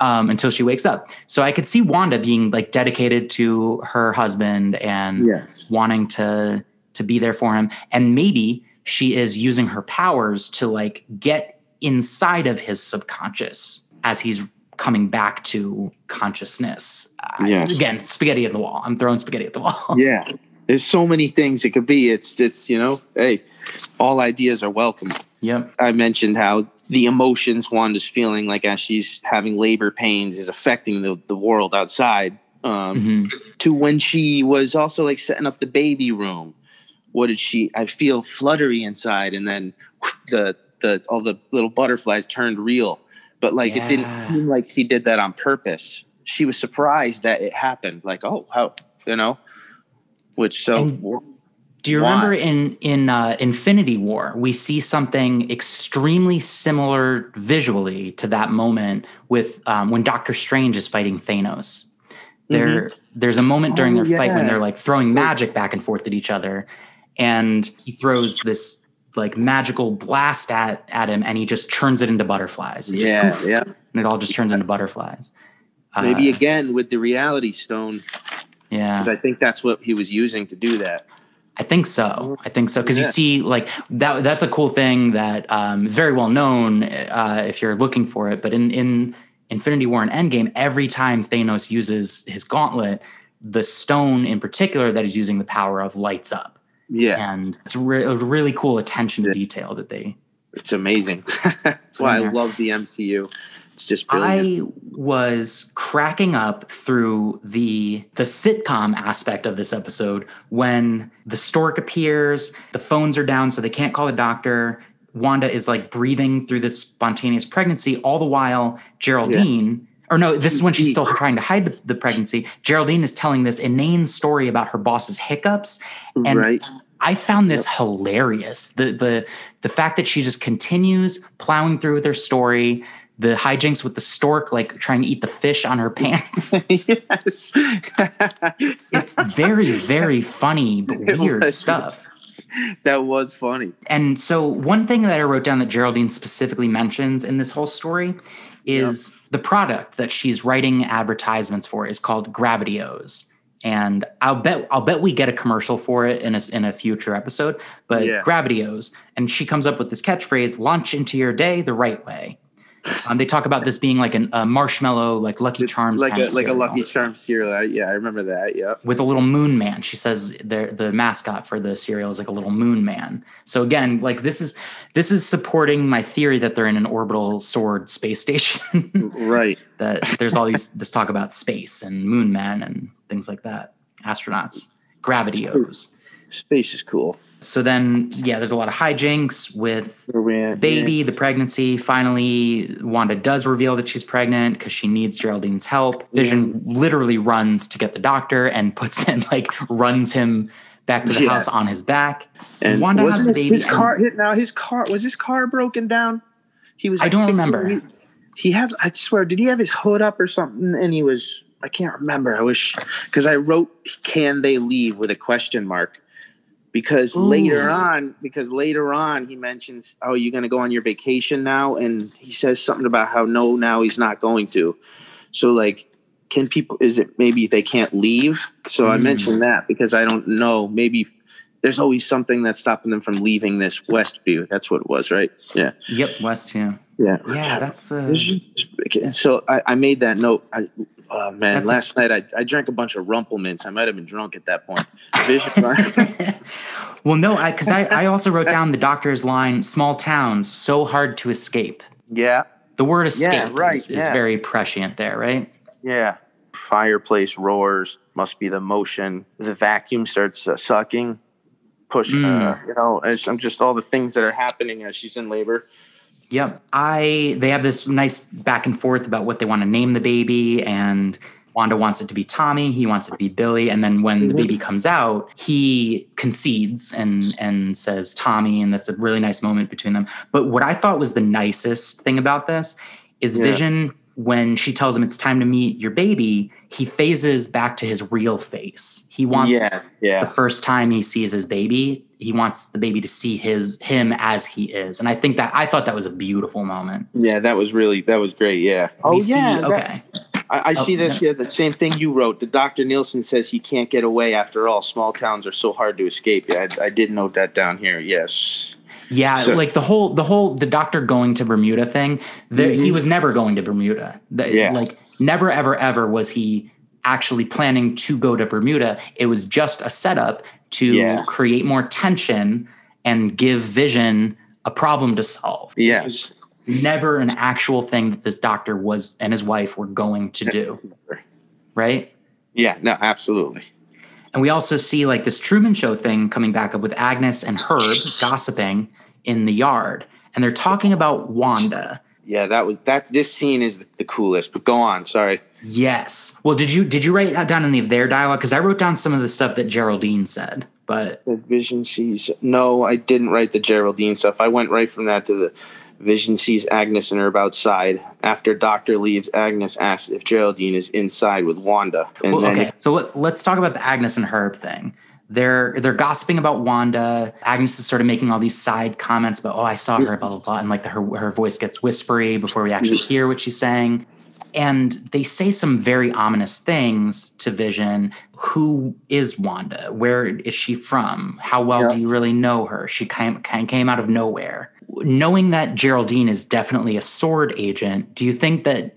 um, until she wakes up. So I could see Wanda being like dedicated to her husband and Yes. wanting to to be there for him, and maybe she is using her powers to like get inside of his subconscious as he's coming back to consciousness. Yes. Again, spaghetti at the wall. I'm throwing spaghetti at the wall. Yeah. There's so many things it could be. It's it's you know, hey, all ideas are welcome. yep. I mentioned how the emotions Wanda's feeling like as she's having labor pains is affecting the, the world outside. Um, Mhm. To when she was also like setting up the baby room. What did she? I feel fluttery inside, and then the the all the little butterflies turned real. But like it didn't seem like she did that on purpose. She was surprised that it happened. Like oh how you know, which so And- Do you Why? remember in in uh, Infinity War we see something extremely similar visually to that moment with um, when Doctor Strange is fighting Thanos. There, there's a moment during Oh, their fight when they're like throwing magic back and forth at each other, and he throws this like magical blast at at him, and he just turns it into butterflies. It just yeah poof, yeah. and it all just turns into butterflies. Uh, Maybe again with the reality stone, yeah. because I think that's what he was using to do that. I think so. I think so because you see, like that. That's a cool thing that um, is very well known uh, if you're looking for it. But in in Infinity War and Endgame, every time Thanos uses his gauntlet, the stone in particular that he's using the power of lights up, Yeah, and it's re- a really cool attention to detail that they. it's amazing. that's why I love the MCU. It's just brilliant. I was cracking up through the the sitcom aspect of this episode when the stork appears, the phones are down, so they can't call the doctor. Wanda is like breathing through this spontaneous pregnancy, all the while Geraldine. Or no, this is when she's still trying to hide the, the pregnancy. Geraldine is telling this inane story about her boss's hiccups, and right? I found this hilarious. The the the fact that she just continues plowing through with her story, the hijinks with the stork like trying to eat the fish on her pants. yes. it's very very funny but It weird was. stuff. that was funny. And so one thing that I wrote down that Geraldine specifically mentions in this whole story is the product that she's writing advertisements for is called Gravityos. And I'll bet I'll bet we get a commercial for it in a, in a future episode. But Yeah. Gravityos, and she comes up with this catchphrase: "Launch into your day the right way." Um, they talk about this being like an, a marshmallow, like Lucky Charms, like a like a Lucky Charms cereal. Yeah, I remember that. Yeah. with a little moon man. She says the the mascot for the cereal is like a little moon man. So again, like this is this is supporting my theory that they're in an orbital sword space station. Right. that there's all these this talk about space and moon man and things like that. Astronauts, gravityos. Space is cool. So then, yeah, there's a lot of hijinks with Where we at? the baby, the pregnancy. Finally, Wanda does reveal that she's pregnant because she needs Geraldine's help. Vision literally runs to get the doctor and puts him like runs him back to the Yes. house on his back. And Wanda has the his, baby. his car hit now? His car was his car broken down? He was. I don't remember. He, he had. I swear, did he have his hood up or something? And he was. I can't remember. I wish because I wrote, "Can they leave?" with a question mark. Because later on, because later on, he mentions, "Oh, you're going to go on your vacation now," and he says something about how no, now he's not going to. So, like, can people? Is it maybe they can't leave? So I Mm. mentioned that because I don't know. Maybe there's always something that's stopping them from leaving this Westview. That's what it was, right? Yeah, Yep, West. Yeah, yeah, yeah. That's uh, So I, I made that note. I, oh man, That's a- last night I, I drank a bunch of Rumple Minze. I might have been drunk at that point. Well, no, I because I, I also wrote down the doctor's line: "Small towns, so hard to escape." Yeah, The word escape Yeah, right, is, is yeah. very prescient there, right? yeah. Fireplace roars. Must be the motion. The vacuum starts uh, sucking. Push. Uh, Mm. you know, I'm just all the things that are happening as she's in labor. Yep. I they have this nice back and forth about what they want to name the baby and Wanda wants it to be Tommy, he wants it to be Billy, and then when the baby mm-hmm. comes out, he concedes and and says Tommy and that's a really nice moment between them. But what I thought was the nicest thing about this is Yeah. Vision when she tells him it's time to meet your baby, he phases back to his real face. He wants yeah, the first time he sees his baby, he wants the baby to see his him as he is. And I think that I thought that was a beautiful moment. yeah. That was really that was great. Yeah. Oh, We see- yeah, that- okay. I, I Oh, see this yeah. here. The same thing you wrote. The Dr. Nielsen says he can't get away. After all, small towns are so hard to escape. Yeah, I, I did note that down here. Yes. Yeah, So- like the whole the whole the doctor going to Bermuda thing. The, He was never going to Bermuda. The- Mm-hmm. Yeah. Like never ever ever was he actually planning to go to Bermuda. It was just a setup to Yeah. create more tension and give Vision a problem to solve. Yes. Never an actual thing that this doctor was and his wife were going to do. Right? Yeah. No. Absolutely. And we also see like this Truman Show thing coming back up with Agnes and Herb gossiping in the yard. And they're talking about Wanda. Yeah. That was that. This scene is the coolest. But go on. Sorry. Yes. Well, did you did you write down any of their dialogue? Because I wrote down some of the stuff that Geraldine said. But The Vision sees. No, I didn't write the Geraldine stuff. I went right from that to the Vision sees Agnes and Herb outside. After Doctor leaves, Agnes asks if Geraldine is inside with Wanda. And well, okay, so let, let's talk about the Agnes and Herb thing. They're they're gossiping about Wanda. Agnes is sort of making all these side comments about, oh, I saw her, blah blah blah, and like the, her her voice gets whispery before we actually hear what she's saying. And they say some very ominous things to Vision. Who is Wanda? Where is she from? How well Yeah. do you really know her? She kind came out of nowhere. Knowing that Geraldine is definitely a sword agent, do you think that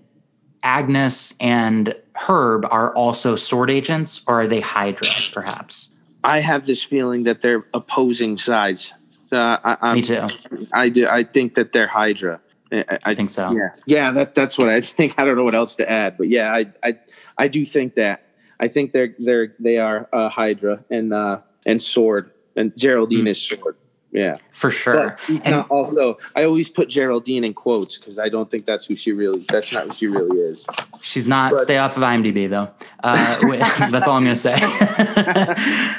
Agnes and Herb are also sword agents, or are they Hydra, perhaps? I have this feeling that they're opposing sides. Uh, I, I'm, Me too. I do. I think that they're Hydra. I, I think so. Yeah, yeah. That that's what I think. I don't know what else to add, but yeah, I I, I do think that. I think they're they're they are uh, Hydra and uh, and Sword and Geraldine is Sword. Yeah, For sure. but he's And- not. Also, I always put Geraldine in quotes because I don't think that's who she really. That's not who she really is. She's not. but- stay off of IMDb though. Uh, that's all I'm gonna say.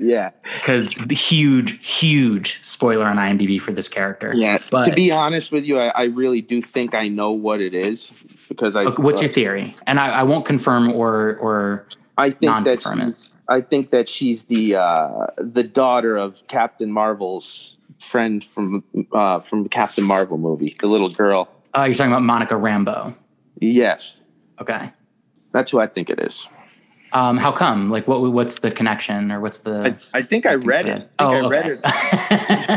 Yeah, Because huge, huge spoiler on IMDb for this character. yeah. But to be honest with you, I, I really do think I know what it is because I. What's your theory? And I, I won't confirm or or I think that she's. I think that she's the uh, the daughter of Captain Marvel's friend from uh, from Captain Marvel movie, the little girl. uh, you're talking about Monica Rambeau. Yes, Okay. that's who I think it is. Um, how come? Like, what what's the connection or what's the? I, I think I read it. I think oh, I read okay.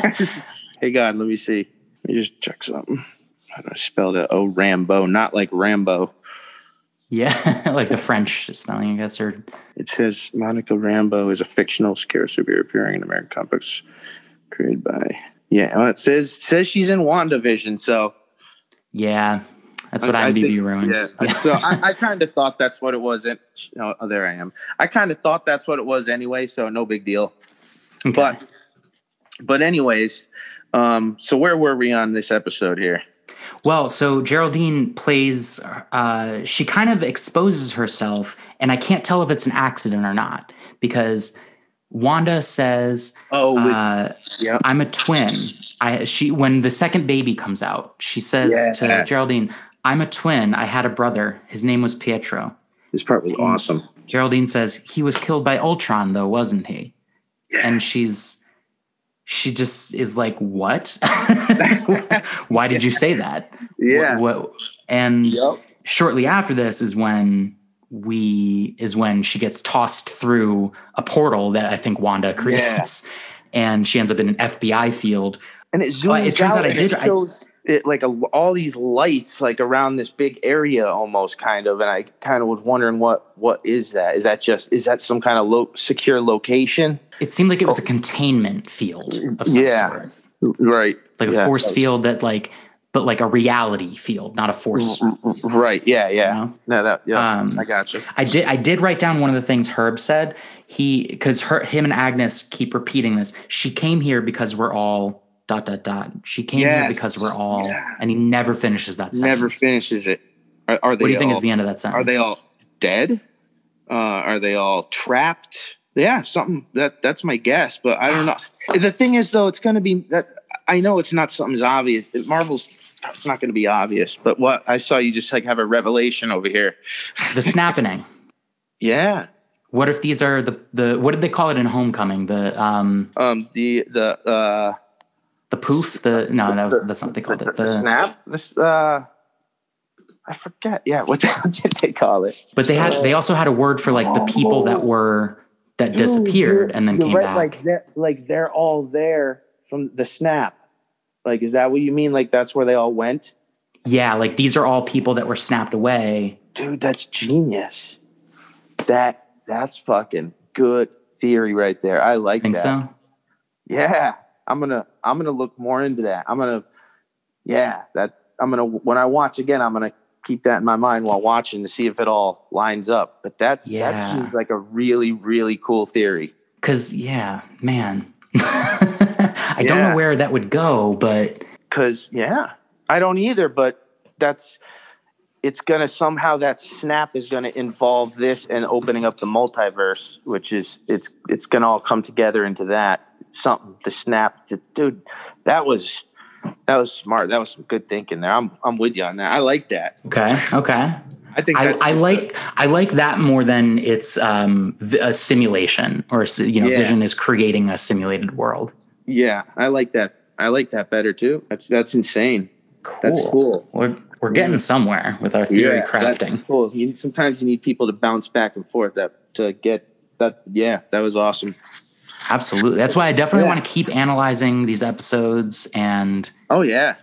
it. hey God, let me see. Let me just check something. How do I spell that? Oh, Rambeau, not like Rambo. Yeah, like the French spelling, I guess, or It says Monica Rambeau is a fictional scare superhero appearing in American comics created by. Yeah, well, it says says she's in WandaVision, so yeah, that's what I- I IMDb think- ruined. Yeah. So I, I kind of thought that's what it was. And oh, there I am. I kind of thought that's what it was anyway. So no big deal. Okay. But but anyways, um, so where were we on this episode here? Well, so Geraldine plays, uh, she kind of exposes herself, and I can't tell if it's an accident or not because Wanda says, Oh, uh, yeah. I'm a twin. I, she, when the second baby comes out, she says Yeah. to Geraldine, I'm a twin. I had a brother. His name was Pietro. this part was awesome. Geraldine says, he was killed by Ultron, though, wasn't he? And she's, she just is like, what? Why did you say that? Yeah. What, what- and Yep. shortly after this is when we is when she gets tossed through a portal that I think Wanda creates, and she ends up in an FBI field. And it Uh, zooms it turns out out I did- It I- shows it like a, all these lights like around this big area almost kind of and i kind of was wondering what what is that is that just is that some kind of lo- secure location It seemed like it was a containment field of some Yeah. sort, right like a Yeah. force field that like but like a reality field, not a force. Right. Yeah. Yeah. know? No, that. Yeah. Um, I got you. I did I did write down one of the things Herb said. He because her him and Agnes keep repeating this. She came here because we're all dot dot dot. She came here because we're all Yeah. and he never finishes that sentence. Never finishes it. Are, are they? What do you think is the end of that sentence? Are they all dead? Uh, are they all trapped? Yeah, something that that's my guess, but I don't know. The thing is, though, it's going to be that I know it's not something as obvious. Marvel's it's not going to be obvious, but what I saw you just like have a revelation over here. the snapping? Yeah, What if these are the the what did they call it in Homecoming? The um um, the the uh, the poof? The no, that was that's not they called the, it. the The, snap. This uh, I forget. Yeah, what the hell did they call it? but they had they also had a word for like the people that were that Dude, disappeared and then came right, back. Like they're, like they're all there from the snap. Like, is that what you mean? Like that's where they all went? yeah, like these are all people that were snapped away. Dude, that's genius. That that's fucking good theory right there. I like Think that. so? Yeah, I'm gonna I'm gonna look more into that. I'm gonna yeah that I'm gonna when I watch again I'm gonna keep that in my mind while watching to see if it all lines up. But that's Yeah. that seems like a really really cool theory. Cause yeah, man. I don't know where that would go, but Cause yeah, I don't either. But that's it's gonna somehow that snap is gonna involve this and opening up the multiverse, which is it's it's gonna all come together into that something. The snap, the, dude, that was that was smart. That was some good thinking there. I'm I'm with you on that. I like that. okay, okay. I think I, that's I like I like that more than it's um, a simulation or you know Yeah. Vision is creating a simulated world. yeah, I like that. I like that better too. That's that's insane. That's cool. We're we're getting somewhere with our theory Yeah, crafting. That's cool. You sometimes you need people to bounce back and forth that to get that. Yeah, that was awesome. Absolutely. That's why I definitely Yeah. want to keep analyzing these episodes and Oh yeah.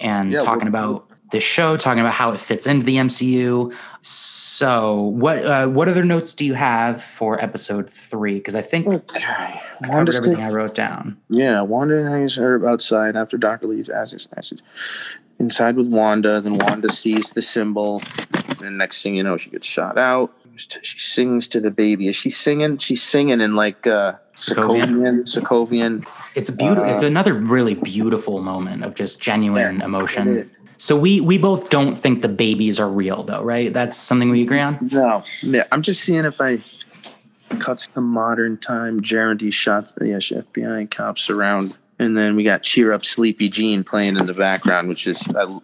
and Yeah, talking we'll- about this show, talking about how it fits into the MCU. So, what uh, what other notes do you have for episode three? Because I think Okay. I covered everything I wrote down. Yeah, Wanda hangs her outside after Doctor leaves. As his message inside with Wanda. Then Wanda sees the symbol, and next thing you know, she gets shot out. She sings to the baby. Is she singing? She's singing in like uh, Sokovian. Sokovian. Sokovian. It's beautiful. Uh, it's another really beautiful moment of just genuine Yeah, emotion. So we we both don't think the babies are real, though, right? That's something we agree on. No, yeah, I'm just seeing if I cuts to modern time. Geraldine shots. Yes, FBI cops around, and then we got "Cheer Up, Sleepy Jean" playing in the background, which is I,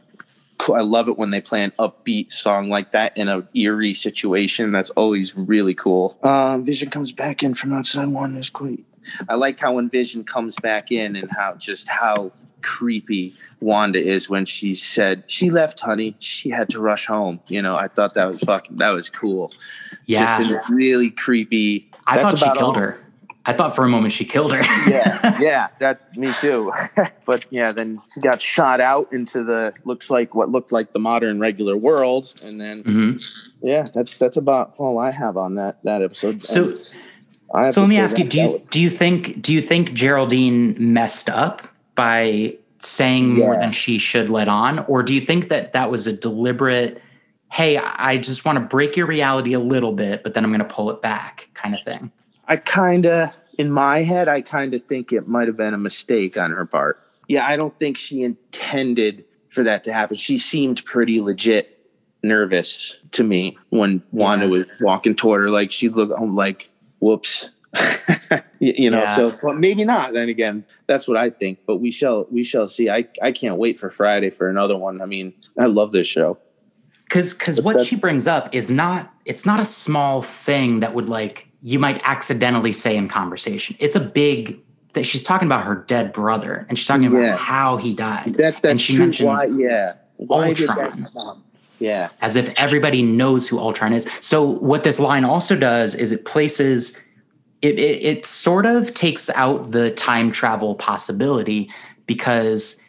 cool. I love it when they play an upbeat song like that in a eerie situation. That's always really cool. Um, Vision comes back in from outside. One is quite. I like how when Vision comes back in and how just how creepy Wanda is when she said she left, honey. She had to rush home. You know, I thought that was fucking that was cool. Yeah, Just really creepy. I that's thought she killed all. her. I thought for a moment she killed her. Yeah, yeah, that me too. but yeah, then she got shot out into the looks like what looked like the modern regular world, and then Mhm. yeah, that's that's about all I have on that that episode. So, I so let me ask you: Do you was- do you think do you think Geraldine messed up by saying more than she should let on, or do you think that that was a deliberate? Hey, I just want to break your reality a little bit, but then I'm going to pull it back, kind of thing. I kind of, in my head, I kind of think it might have been a mistake on her part. Yeah, I don't think she intended for that to happen. She seemed pretty legit nervous to me when Wanda Yeah. was walking toward her. Like she looked I'm like, whoops. you know, Yeah. so well, maybe not. Then again, that's what I think. But we shall we shall see. I I can't wait for Friday for another one. I mean, I love this show. because because But what she brings up is not it's not a small thing that would like you might accidentally say in conversation it's a big that she's talking about her dead brother and she's talking about Yeah. how he died That and she true. mentions Why? Yeah. Why Ultron. Yeah. as if everybody knows who ultron is so what this line also does is it places it, it, it sort of takes out the time travel possibility because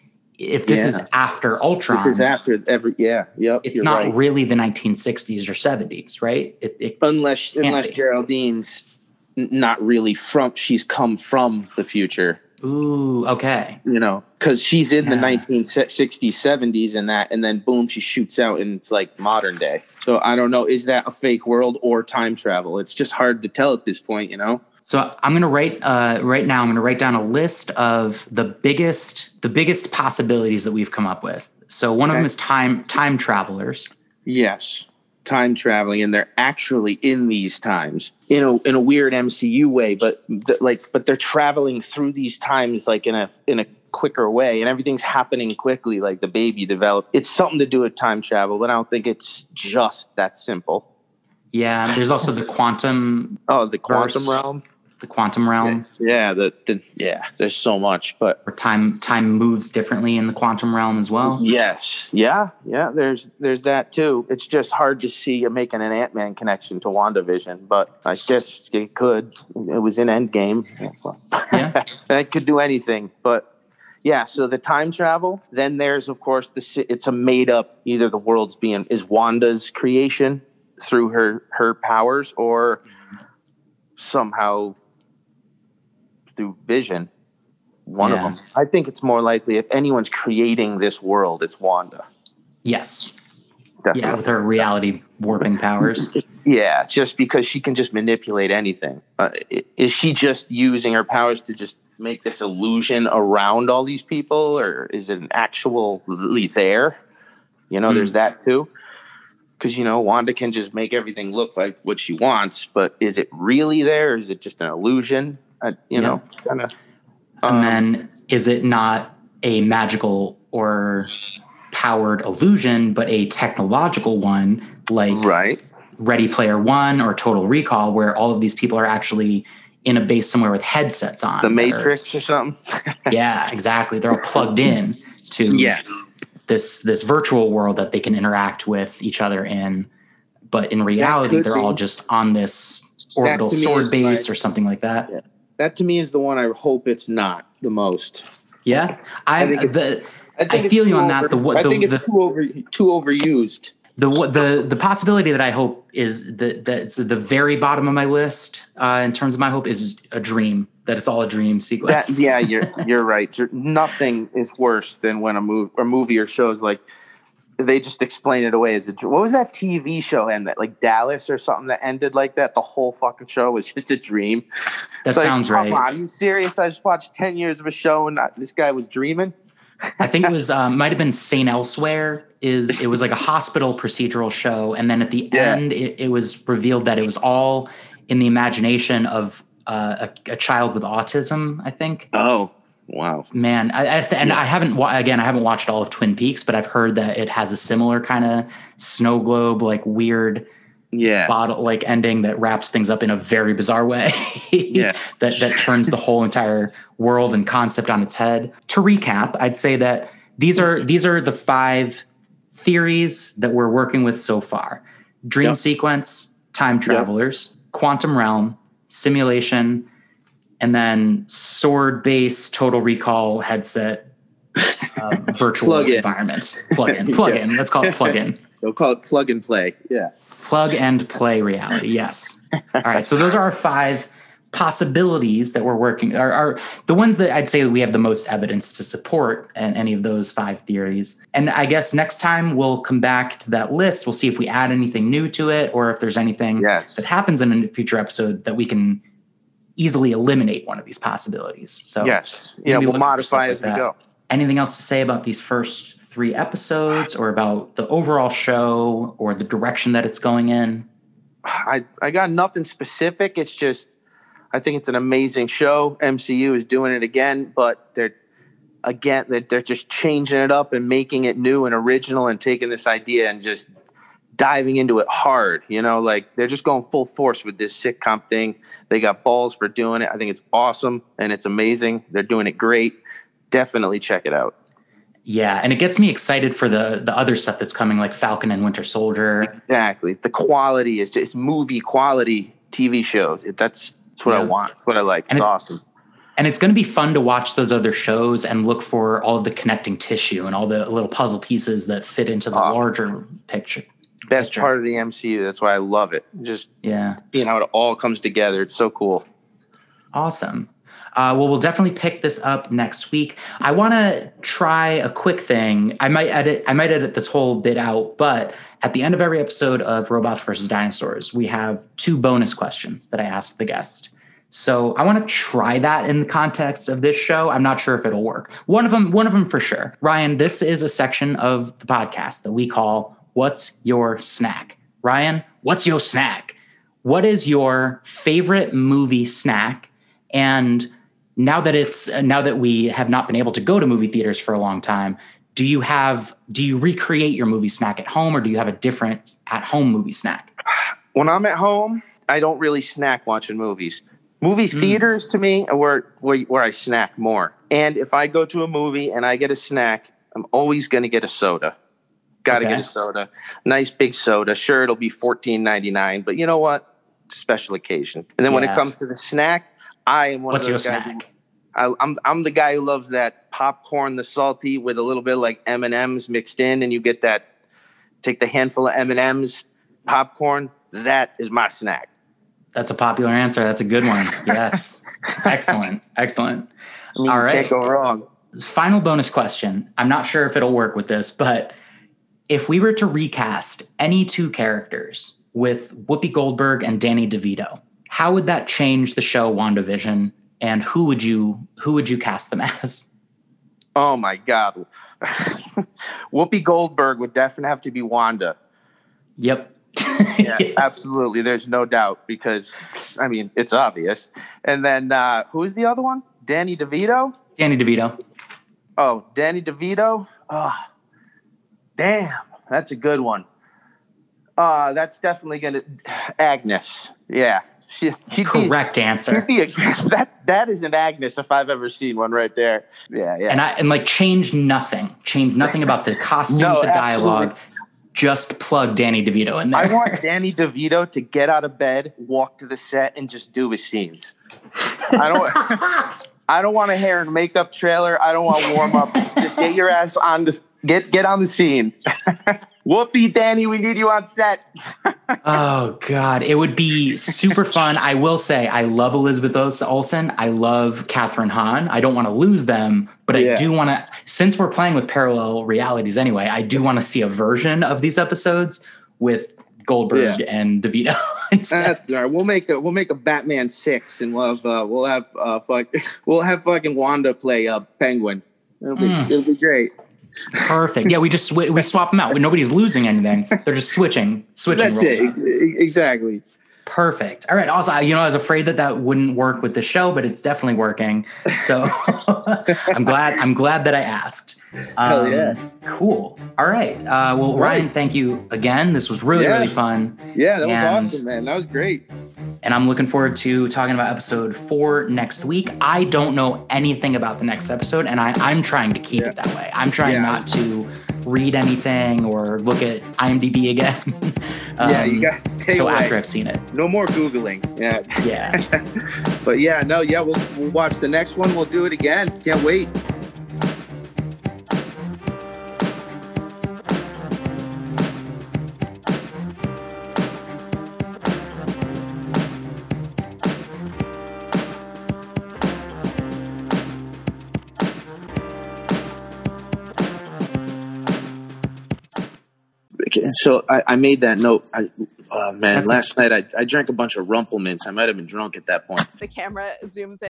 if this Yeah. is after ultron This is after every. Yeah. Yep. it's not right. really the 1960s or 70s right it, it unless unless be. Geraldine's not really from she's come from the future Ooh, okay. you know because she's in the 1960s 70s and that and then boom she shoots out and it's like modern day so i don't know is that a fake world or time travel it's just hard to tell at this point you know So I'm gonna write uh, right now. I'm gonna write down a list of the biggest the biggest possibilities that we've come up with. So one of them is time time travelers. yes time traveling and they're actually in these times in a in a weird mcu way but th- like but they're traveling through these times like in a in a quicker way and everything's happening quickly like the baby developed it's something to do with time travel but i don't think it's just that simple Yeah. There's also the quantum oh the quantum Verse. realm the quantum realm Yeah, the, the yeah, there's so much, but where time time moves differently in the quantum realm as well. yes, yeah, yeah. There's there's that too. It's just hard to see you making an Ant Man connection to WandaVision, but I guess it could. It was in Endgame. Yeah. it could do anything, but yeah. So the time travel. Then there's of course the it's a made up. Either the world's being is Wanda's creation through her her powers, or somehow through Vision. One Yeah. of them. I think it's more likely if anyone's creating this world, it's Wanda. Yes. Definitely. Yeah, with her reality warping powers. Yeah, just because she can just manipulate anything. Uh, is she just using her powers to just make this illusion around all these people, or is it an actually there? You know, there's that too. Because you know, Wanda can just make everything look like what she wants, but is it really there? Is it just an illusion? Uh, you Yeah. know, kind of. and then is it not a magical or powered illusion, but a technological one like right. Ready Player One or Total Recall, where all of these people are actually in a base somewhere with headsets on. The that are- Matrix or something. yeah, exactly. They're all plugged in to yes. this this virtual world that they can interact with each other in. But in reality, they're all just on this orbital sword base like- or something like that. That to me is the one I hope it's not the most. Yeah, I, think it's- the I, I feel you on that. over- The what- I the- think it's the- too over too overused. the the the possibility that I hope is that that's the very bottom of my list uh, in terms of my hope is a dream that it's all a dream That sequence. yeah, you're you're right. Nothing is worse than when a movie or movie or shows like they just explain it away as a what was that TV show and that like Dallas or something that ended like that. The whole fucking show was just a dream. that like, sounds come right. on, you serious? I just watched ten years of a show and I, this guy was dreaming. I think it was um, might have been Saint Elsewhere. Is it was like a hospital procedural show, and then at the Yeah. end, it, it was revealed that it was all in the imagination of uh, a, a child with autism. I think. Oh wow. Man, I, I and Yeah. I haven't again. I haven't watched all of Twin Peaks, but I've heard that it has a similar kind of snow globe, like weird Yeah. bottle like ending that wraps things up in a very bizarre way. Yeah. that that turns the whole entire world and concept on its head. To recap, I'd say that these are these are the five theories that we're working with so far. Dream Yep. sequence, time travelers, quantum realm, simulation, and then sword base total recall headset uh, virtual Plug-in. environment. Plug in. Plug in. Let's call it plug in They'll call it plug and play. Yeah. plug and play reality yes all right so those are our five possibilities that we're working are, are the ones that i'd say that we have the most evidence to support and any of those five theories and i guess next time we'll come back to that list we'll see if we add anything new to it or if there's anything Yes. that happens in a future episode that we can easily eliminate one of these possibilities so Yes. Yeah. We'll for modify as like we that. go. anything else to say about these first three episodes or about the overall show or the direction that it's going in I, I got nothing specific. It's just I think it's an amazing show. MCU is doing it again, but they're again they're, they're just changing it up and making it new and original and taking this idea and just diving into it hard. You know, like they're just going full force with this sitcom thing. They got balls for doing it. I think it's awesome and it's amazing. They're doing it great. Definitely check it out. Yeah, and it gets me excited for the the other stuff that's coming, like Falcon and Winter Soldier. Exactly. The quality is just movie quality TV shows. It, that's that's what I want. That's what I like. And It's it- awesome. And it's going to be fun to watch those other shows and look for all of the connecting tissue and all the little puzzle pieces that fit into the Ah. larger picture. Best part of the MCU. That's why I love it. Just Yeah, seeing how it all comes together. It's so cool. awesome. Uh, well, we'll definitely pick this up next week. I want to try a quick thing. I might edit. I might edit this whole bit out, but at the end of every episode of Robots versus Dinosaurs, we have two bonus questions that I ask the guest. So I want to try that in the context of this show. I'm not sure if it'll work. One of them, one of them for sure. Ryan, this is a section of the podcast that we call "What's Your Snack." Ryan, what's your snack? What is your favorite movie snack? And now that it's now that we have not been able to go to movie theaters for a long time, do you have do you recreate your movie snack at home or do you have a different at home movie snack? When I'm at home, I don't really snack watching movies. Movie hmm. theaters to me are where, where where I snack more. And if I go to a movie and I get a snack, I'm always going to get a soda. Got to Okay. get a soda. Nice big soda. Sure, it'll be fourteen ninety nine, but you know what? It's a special occasion. And then when it comes to the snack, I am one What's of your those guys. who- snack? I, I'm I'm the guy who loves that popcorn, the salty with a little bit of like M and M's mixed in, and you get that. Take the handful of M and M's popcorn. That is my snack. That's a popular answer. That's a good one. Yes. excellent. Excellent. I mean, All right. can't go wrong. Final bonus question. I'm not sure if it'll work with this, but if we were to recast any two characters with Whoopi Goldberg and Danny DeVito, how would that change the show WandaVision? And who would you who would you cast them as? Oh my God. Whoopi Goldberg would definitely have to be Wanda. Yep. Yeah, absolutely. There's no doubt because, I mean, it's obvious. And then uh, who's the other one? Danny DeVito? Danny DeVito. Oh, Danny DeVito? Oh, damn. That's a good one. Uh, that's definitely to. Agnes. Yeah. She, she'd be- Correct answer. She'd be a, that that is an Agnes if I've ever seen one right there. Yeah, yeah. And I and like change nothing. Change nothing about the costumes, No, the dialogue. absolutely. Just plug Danny DeVito in there. I want Danny DeVito to get out of bed, walk to the set, and just do his scenes. I don't. I don't want a hair and makeup trailer. I don't want warm up. just get your ass on the get get on the scene. Whoopi, Danny, we need you on set. Oh God, it would be super fun. I will say, I love Elizabeth Olsen. I love Kathryn Hahn. I don't want to lose them, but I do want to. Since we're playing with parallel realities anyway, I do want to see a version of these episodes with Goldberg Yeah. and DeVito. That's all right. We'll make a we'll make a Batman six, and we'll have uh, we'll have uh, fuck we'll have fucking Wanda play uh, Penguin. It'll be Mm. it'll be great. Perfect. Yeah, we just swi- we swap them out. Nobody's losing anything. They're just switching, switching. That's roles it. Exactly. Perfect. All right. Also, you know, I was afraid that that wouldn't work with the show, but it's definitely working. So I'm glad. I'm glad that I asked. Hell Um, yeah. Cool. All right. Uh, well, Ryan, thank you again. This was really, Yeah. really fun, Yeah, that was awesome, man. That was great. and I'm looking forward to talking about episode four next week. I don't know anything about the next episode, and I, I'm trying to keep Yeah. it that way. I'm trying Yeah. not to read anything or look at IMDb again. yeah, you Um, guys stay so away. after I've seen it. No more googling. Yeah, Yeah. but yeah, no, yeah, we'll, we'll watch the next one. We'll do it again. Can't wait. So I, I made that note. I, uh, man, That's a- last night I, I drank a bunch of Rumple Minze. I might have been drunk at that point. the camera zooms in